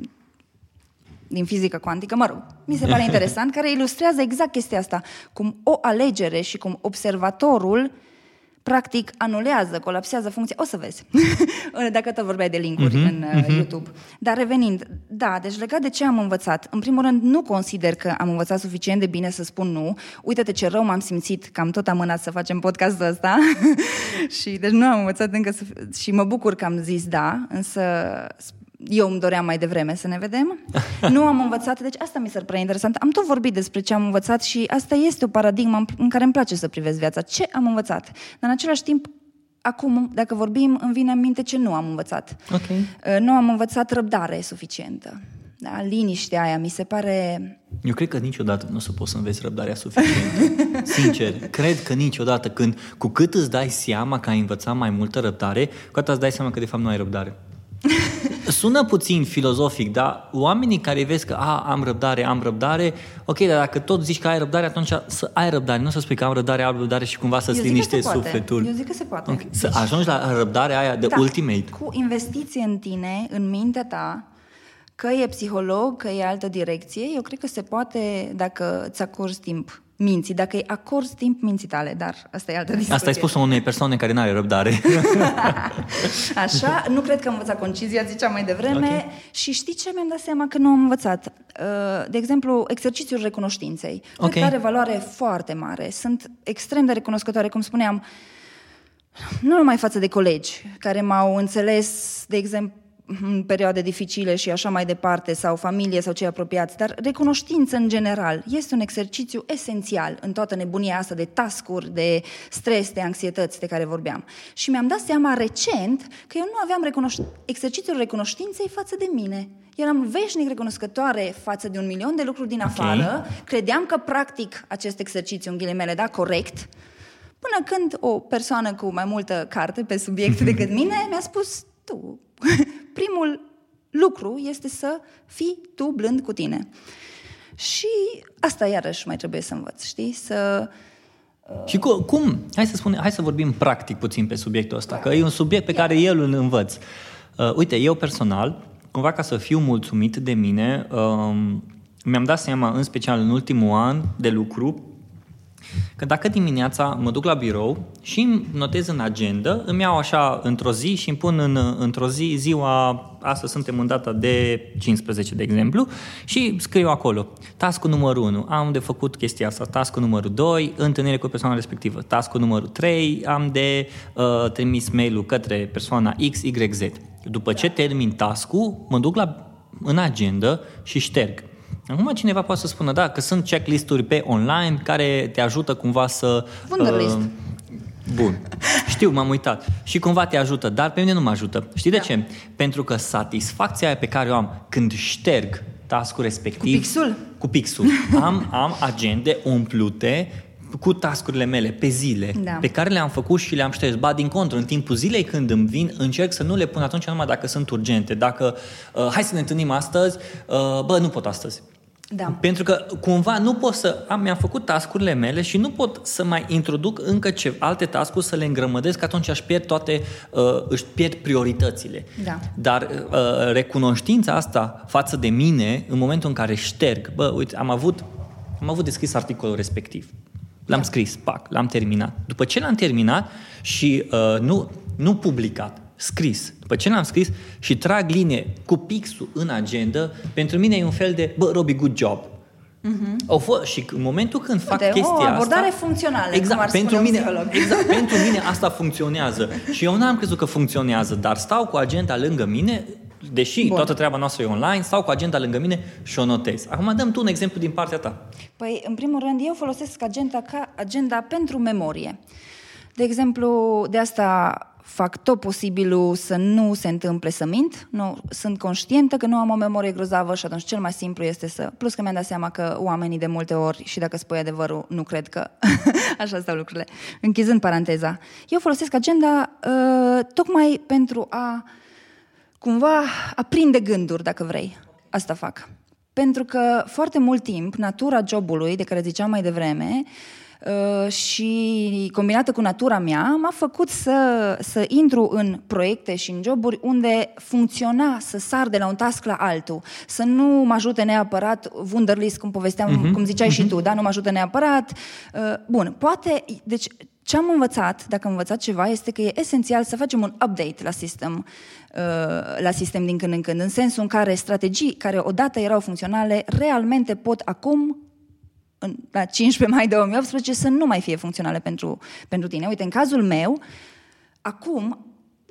din fizică cuantică, mă rog, mi se pare [LAUGHS] interesant, care ilustrează exact chestia asta, cum o alegere și cum observatorul uh, practic anulează, colapsează funcția. O să vezi, [LAUGHS] dacă tot vorbeai de linkuri uh-huh, în uh, uh-huh. YouTube. Dar revenind, da, deci legat de ce am învățat, în primul rând nu consider că am învățat suficient de bine să spun nu. Uite-te ce rău m-am simțit că am tot amânat să facem podcastul ăsta [LAUGHS] și deci nu am învățat încă să... și mă bucur că am zis da, însă eu îmi doream mai devreme să ne vedem. [LAUGHS] nu am învățat, deci asta mi se prea interesant. Am tot vorbit despre ce am învățat și asta este o paradigmă în care îmi place să privesc viața. Ce am învățat? Dar în același timp, acum, dacă vorbim, îmi vine în minte ce nu am învățat. Okay. Uh, nu am învățat răbdare suficientă. Da, liniștea aia, mi se pare... Eu cred că niciodată nu o să poți să înveți răbdarea suficientă. [LAUGHS] Sincer, cred că niciodată când, cu cât îți dai seama că ai învățat mai multă răbdare, cu atât îți dai seama că de fapt nu ai răbdare. [LAUGHS] Sună puțin filozofic, dar oamenii care vezi că a, am răbdare, am răbdare, ok, dar dacă tot zici că ai răbdare, atunci să ai răbdare, nu să spui că am răbdare, am răbdare și cumva să-ți liniștești sufletul. Eu zic că se poate. Okay. Să deci, ajungi la răbdarea aia de da, ultimate. Cu investiție în tine, în mintea ta, că e psiholog, că e altă direcție, eu cred că se poate dacă îți acorzi timp minții, dacă îi acorzi timp minții tale, dar asta e altă discuție. Asta ai spus unei persoane care nu are răbdare. [LAUGHS] Așa, nu cred că am învățat concizia, ziceam mai devreme. Okay. Și știi ce mi-am dat seama că nu am învățat? Uh, de exemplu, exercițiul recunoștinței. Okay. Cred că are valoare foarte mare. Sunt extrem de recunoscătoare, cum spuneam, nu numai față de colegi care m-au înțeles, de exemplu, în perioade dificile și așa mai departe, sau familie sau cei apropiați, dar recunoștință în general este un exercițiu esențial în toată nebunia asta de tascuri, de stres, de anxietăți de care vorbeam. Și mi-am dat seama recent că eu nu aveam recunoș- exercițiul recunoștinței față de mine. Eram veșnic recunoscătoare față de un milion de lucruri din afară, okay. credeam că practic acest exercițiu, în ghilimele, da, corect, până când o persoană cu mai multă carte pe subiect [LAUGHS] decât mine mi-a spus, tu, [LAUGHS] primul lucru este să fii tu blând cu tine. Și asta iarăși mai trebuie să învăț, știi? Să... Și cu, cum? Hai să spunem, hai să vorbim practic puțin pe subiectul ăsta, că e un subiect pe care el îl învăț. Uh, uite, eu personal, cumva ca să fiu mulțumit de mine, um, mi-am dat seama, în special în ultimul an de lucru, Că dacă dimineața mă duc la birou și îmi notez în agenda, îmi iau așa într-o zi și îmi pun în, într-o zi ziua, astăzi suntem în data de 15, de exemplu, și scriu acolo, task numărul 1, am de făcut chestia asta, task numărul 2, întâlnire cu persoana respectivă, task numărul 3, am de uh, trimis mail-ul către persoana X, Y, Z. După ce termin task-ul, mă duc la, în agenda și șterg. Acum cineva poate să spună, da, că sunt checklist-uri pe online care te ajută cumva să... Wunderlist. Uh, Bun. Știu, m-am uitat. Și cumva te ajută, dar pe mine nu mă ajută. Știi de Da. ce? Pentru că satisfacția aia pe care o am când șterg task-ul respectiv... Cu pixul? Cu pixul. [LAUGHS] Am, am agende umplute cu tascurile mele pe zile, Da. pe care le-am făcut și le-am șters. Ba, din contră, în timpul zilei când îmi vin, încerc să nu le pun atunci numai dacă sunt urgente. Dacă, uh, hai să ne întâlnim astăzi, uh, bă, nu pot astăzi. Da. Pentru că cumva nu pot să... Am, mi-am făcut tascurile mele și nu pot să mai introduc încă ce, alte tascuri să le îngrămădesc, că atunci aș pierd toate, uh, își pierd prioritățile. Da. Dar uh, recunoștința asta față de mine, în momentul în care șterg, bă, uite, am avut, am avut descris articolul respectiv. L-am Da. scris, pac, l-am terminat. După ce l-am terminat și uh, nu, nu publicat, scris. După ce l-am scris și trag linie cu pixul în agenda, pentru mine e un fel de, bă, Robi, good job. Au fost, și în momentul când fac Mhm. Uite, o chestia abordare asta... funcțională, exact, cum ar pentru spune un mine, psiholog. Exact, [LAUGHS] pentru mine asta funcționează. Și eu n-am crezut că funcționează, dar stau cu agenda lângă mine, deși Bun. toată treaba noastră e online, stau cu agenda lângă mine și o notez. Acum dăm tu un exemplu din partea ta. Păi, în primul rând, eu folosesc agenda ca agenda pentru memorie. De exemplu, de asta fac tot posibilul să nu se întâmple să mint. Nu, sunt conștientă că nu am o memorie grozavă și atunci cel mai simplu este să... Plus că mi-am dat seama că oamenii de multe ori, și dacă spui adevărul, nu cred că [LAUGHS] așa stau lucrurile. Închizând paranteza. Eu folosesc agenda uh, tocmai pentru a cumva aprinde gânduri, dacă vrei. Asta fac. Pentru că foarte mult timp, natura jobului, de care ziceam mai devreme, uh, și combinată cu natura mea, m-a făcut să, să intru în proiecte și în joburi unde funcționa să sar de la un task la altul, să nu mă ajute neapărat Wunderlist, cum povesteam, uh-huh, cum ziceai uh-huh. și tu, da, nu mă ajută neapărat. Uh, Bun, poate, deci ce am învățat, dacă am învățat ceva, este că e esențial să facem un update la sistem, uh, la sistem din când în când, în sensul în care strategii care odată erau funcționale, realmente pot acum, în, la 15 mai 2018, să nu mai fie funcționale pentru, pentru tine. Uite, în cazul meu, acum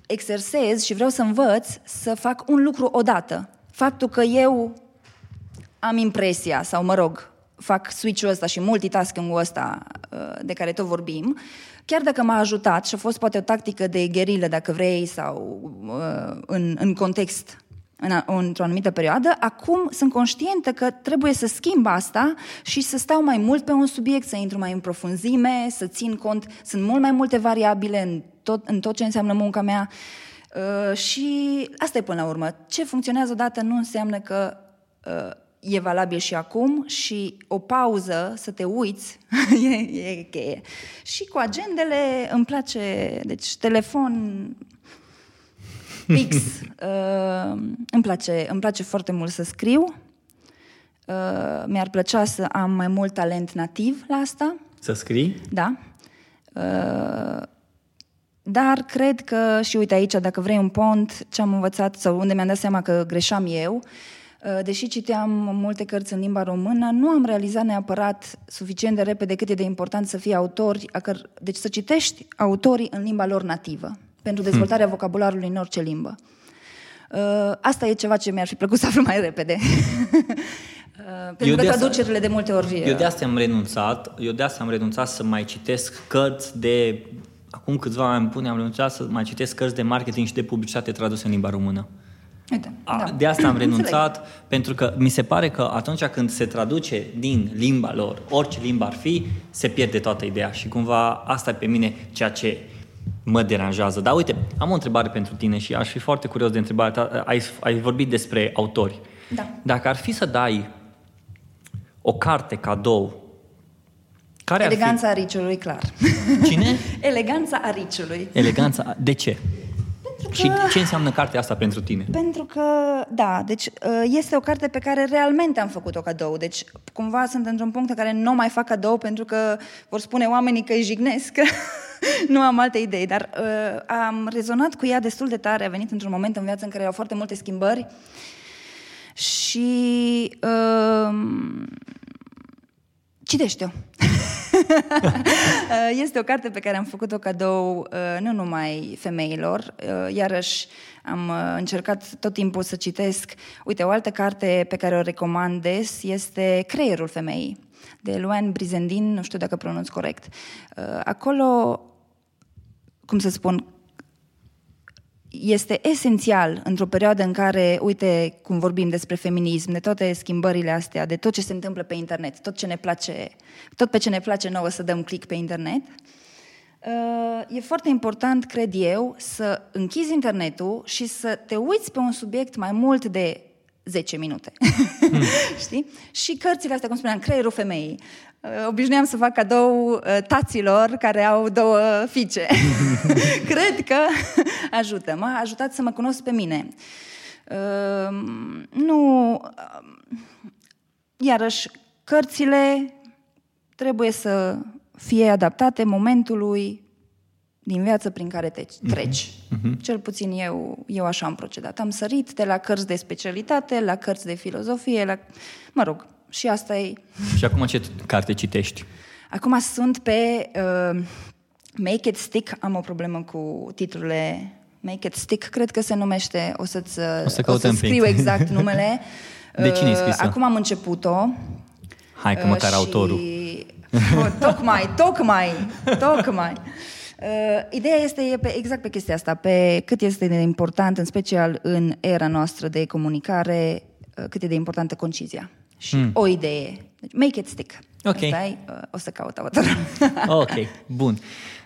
exersez și vreau să învăț să fac un lucru odată. Faptul că eu am impresia, sau mă rog, fac switch-ul ăsta și multitasking-ul ăsta uh, de care tot vorbim, chiar dacă m-a ajutat și a fost poate o tactică de gherilă, dacă vrei, sau uh, în, în context în a, într-o anumită perioadă, acum sunt conștientă că trebuie să schimb asta și să stau mai mult pe un subiect, să intru mai în profunzime, să țin cont, sunt mult mai multe variabile în tot, în tot ce înseamnă munca mea uh, și asta e până la urmă. Ce funcționează odată nu înseamnă că uh, e valabil și acum și o pauză, să te uiți, [LAUGHS] e, e cheie. Și cu agendele îmi place, deci telefon fix, [LAUGHS] uh, îmi, place, îmi place foarte mult să scriu, uh, mi-ar plăcea să am mai mult talent nativ la asta, Să scrii? da. Uh, dar cred că, și uite aici, dacă vrei un pont, ce am învățat sau unde mi-am dat seama că greșeam eu, uh, deși citeam multe cărți în limba română, nu am realizat neapărat suficient de repede cât e de important să fii autori, a căr- deci să citești autorii în limba lor nativă, pentru dezvoltarea hmm. vocabularului în orice limbă. Uh, Asta e ceva ce mi-ar fi plăcut să aflu mai repede. [LAUGHS] Uh, Pentru că de asta- traducerile de multe ori... Eu de asta am renunțat, eu de asta am renunțat să mai citesc cărți de... Acum câțiva ani bune am renunțat să mai citesc cărți de marketing și de publicitate traduse în limba română. Uite, A, da. De asta am Înțeleg. renunțat, pentru că mi se pare că atunci când se traduce din limba lor, orice limbă ar fi, se pierde toată ideea și cumva asta e pe mine ceea ce mă deranjează. Dar uite, am o întrebare pentru tine și aș fi foarte curios de întrebarea ta. Ai, ai vorbit despre autori. Da. Dacă ar fi să dai o carte cadou, care Eleganța ar ariciului, clar. fi? Cine? [LAUGHS] Eleganța ariciului. Eleganța. De ce? Pentru Pentru că... Și ce înseamnă cartea asta pentru tine? Pentru că, da, deci uh, este o carte pe care realmente am făcut-o cadou. Deci, cumva sunt într-un punct în care nu mai fac cadou pentru că vor spune oamenii că îi jignesc. [LAUGHS] [LAUGHS] nu am alte idei, dar uh, am rezonat cu ea destul de tare. A venit într-un moment în viață în care au foarte multe schimbări și [LAUGHS] uh, citește-o. este o carte pe care am făcut-o cadou uh, nu numai femeilor, uh, iarăși am uh, încercat tot timpul să citesc. Uite, o altă carte pe care o recomand des este Creierul femeii, de Luan Brizendin, nu știu dacă pronunț corect. Acolo, cum să spun, este esențial într-o perioadă în care, uite, cum vorbim despre feminism, de toate schimbările astea, de tot ce se întâmplă pe internet, tot ce ne place, tot pe ce ne place nouă să dăm click pe internet, uh, e foarte important, cred eu, să închizi internetul și să te uiți pe un subiect mai mult de 10 minute. Mm. [LAUGHS] Știi? Și cărțile astea, cum spuneam, creierul femeii. Uh, obișnuiam să fac cadou uh, taților care au două fiice. [LAUGHS] Cred că [LAUGHS] ajută. M-a ajutat să mă cunosc pe mine. Uh, nu... Iarăși, cărțile trebuie să fie adaptate momentului din viață prin care te mhm. treci. Uh-huh. Cel puțin eu, eu așa am procedat. Am sărit de la cărți de specialitate, la cărți de filozofie, la... Mă rog, și asta e... Și acum ce carte citești? Acum sunt pe uh, Make It Stick. Am o problemă cu titlurile Make It Stick, cred că se numește. O, să-ți, o să, o să scriu exact numele. [LAUGHS] De cine e uh, scrisă? Acum am început-o. Hai că măcar uh, și... autorul. Oh, tocmai, tocmai, tocmai. [LAUGHS] Uh, ideea este e pe, exact pe chestia asta, pe cât este de important, în special în era noastră de comunicare, uh, cât e de importantă concizia și mm. o idee. Deci, make it stick. Ok. Asta e, uh, o să caut autorul. [LAUGHS] ok, bun.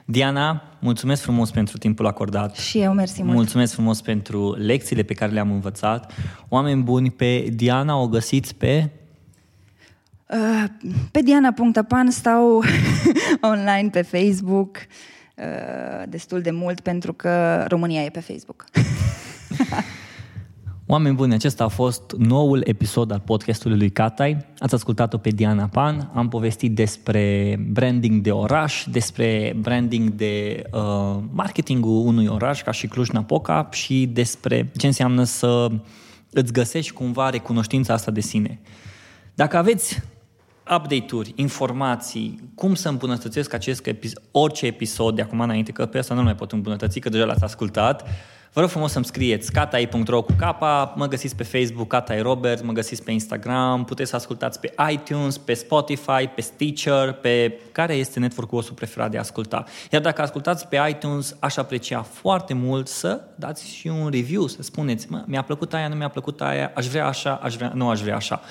Diana, mulțumesc frumos pentru timpul acordat. Și eu, mersi mult. Mulțumesc frumos pentru lecțiile pe care le-am învățat. Oameni buni, pe Diana o găsiți pe... Uh, pe diana.pan stau [LAUGHS] online pe Facebook uh, destul de mult pentru că România e pe Facebook. [LAUGHS] Oameni buni, acesta a fost noul episod al podcastului lui Catai. Ați ascultat-o pe Diana Pan. Am povestit despre branding de oraș, despre branding de uh, marketingul unui oraș ca și Cluj-Napoca și despre ce înseamnă să îți găsești cumva recunoștința asta de sine. Dacă aveți update-uri, informații, cum să îmbunătățesc acest episod, orice episod de acum înainte, că pe asta nu mai pot îmbunătăți, că deja l-ați ascultat, Vă rog frumos să-mi scrieți catai.ro cu capa, mă găsiți pe Facebook Catai Robert, mă găsiți pe Instagram, puteți să ascultați pe iTunes, pe Spotify, pe Stitcher, pe care este network-ul vostru preferat de a asculta. Iar dacă ascultați pe iTunes, aș aprecia foarte mult să dați și un review, să spuneți, mă, mi-a plăcut aia, nu mi-a plăcut aia, aș vrea așa, aș vrea, nu aș vrea așa.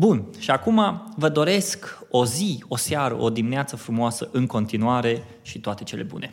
Bun, și acum vă doresc o zi, o seară, o dimineață frumoasă în continuare și toate cele bune.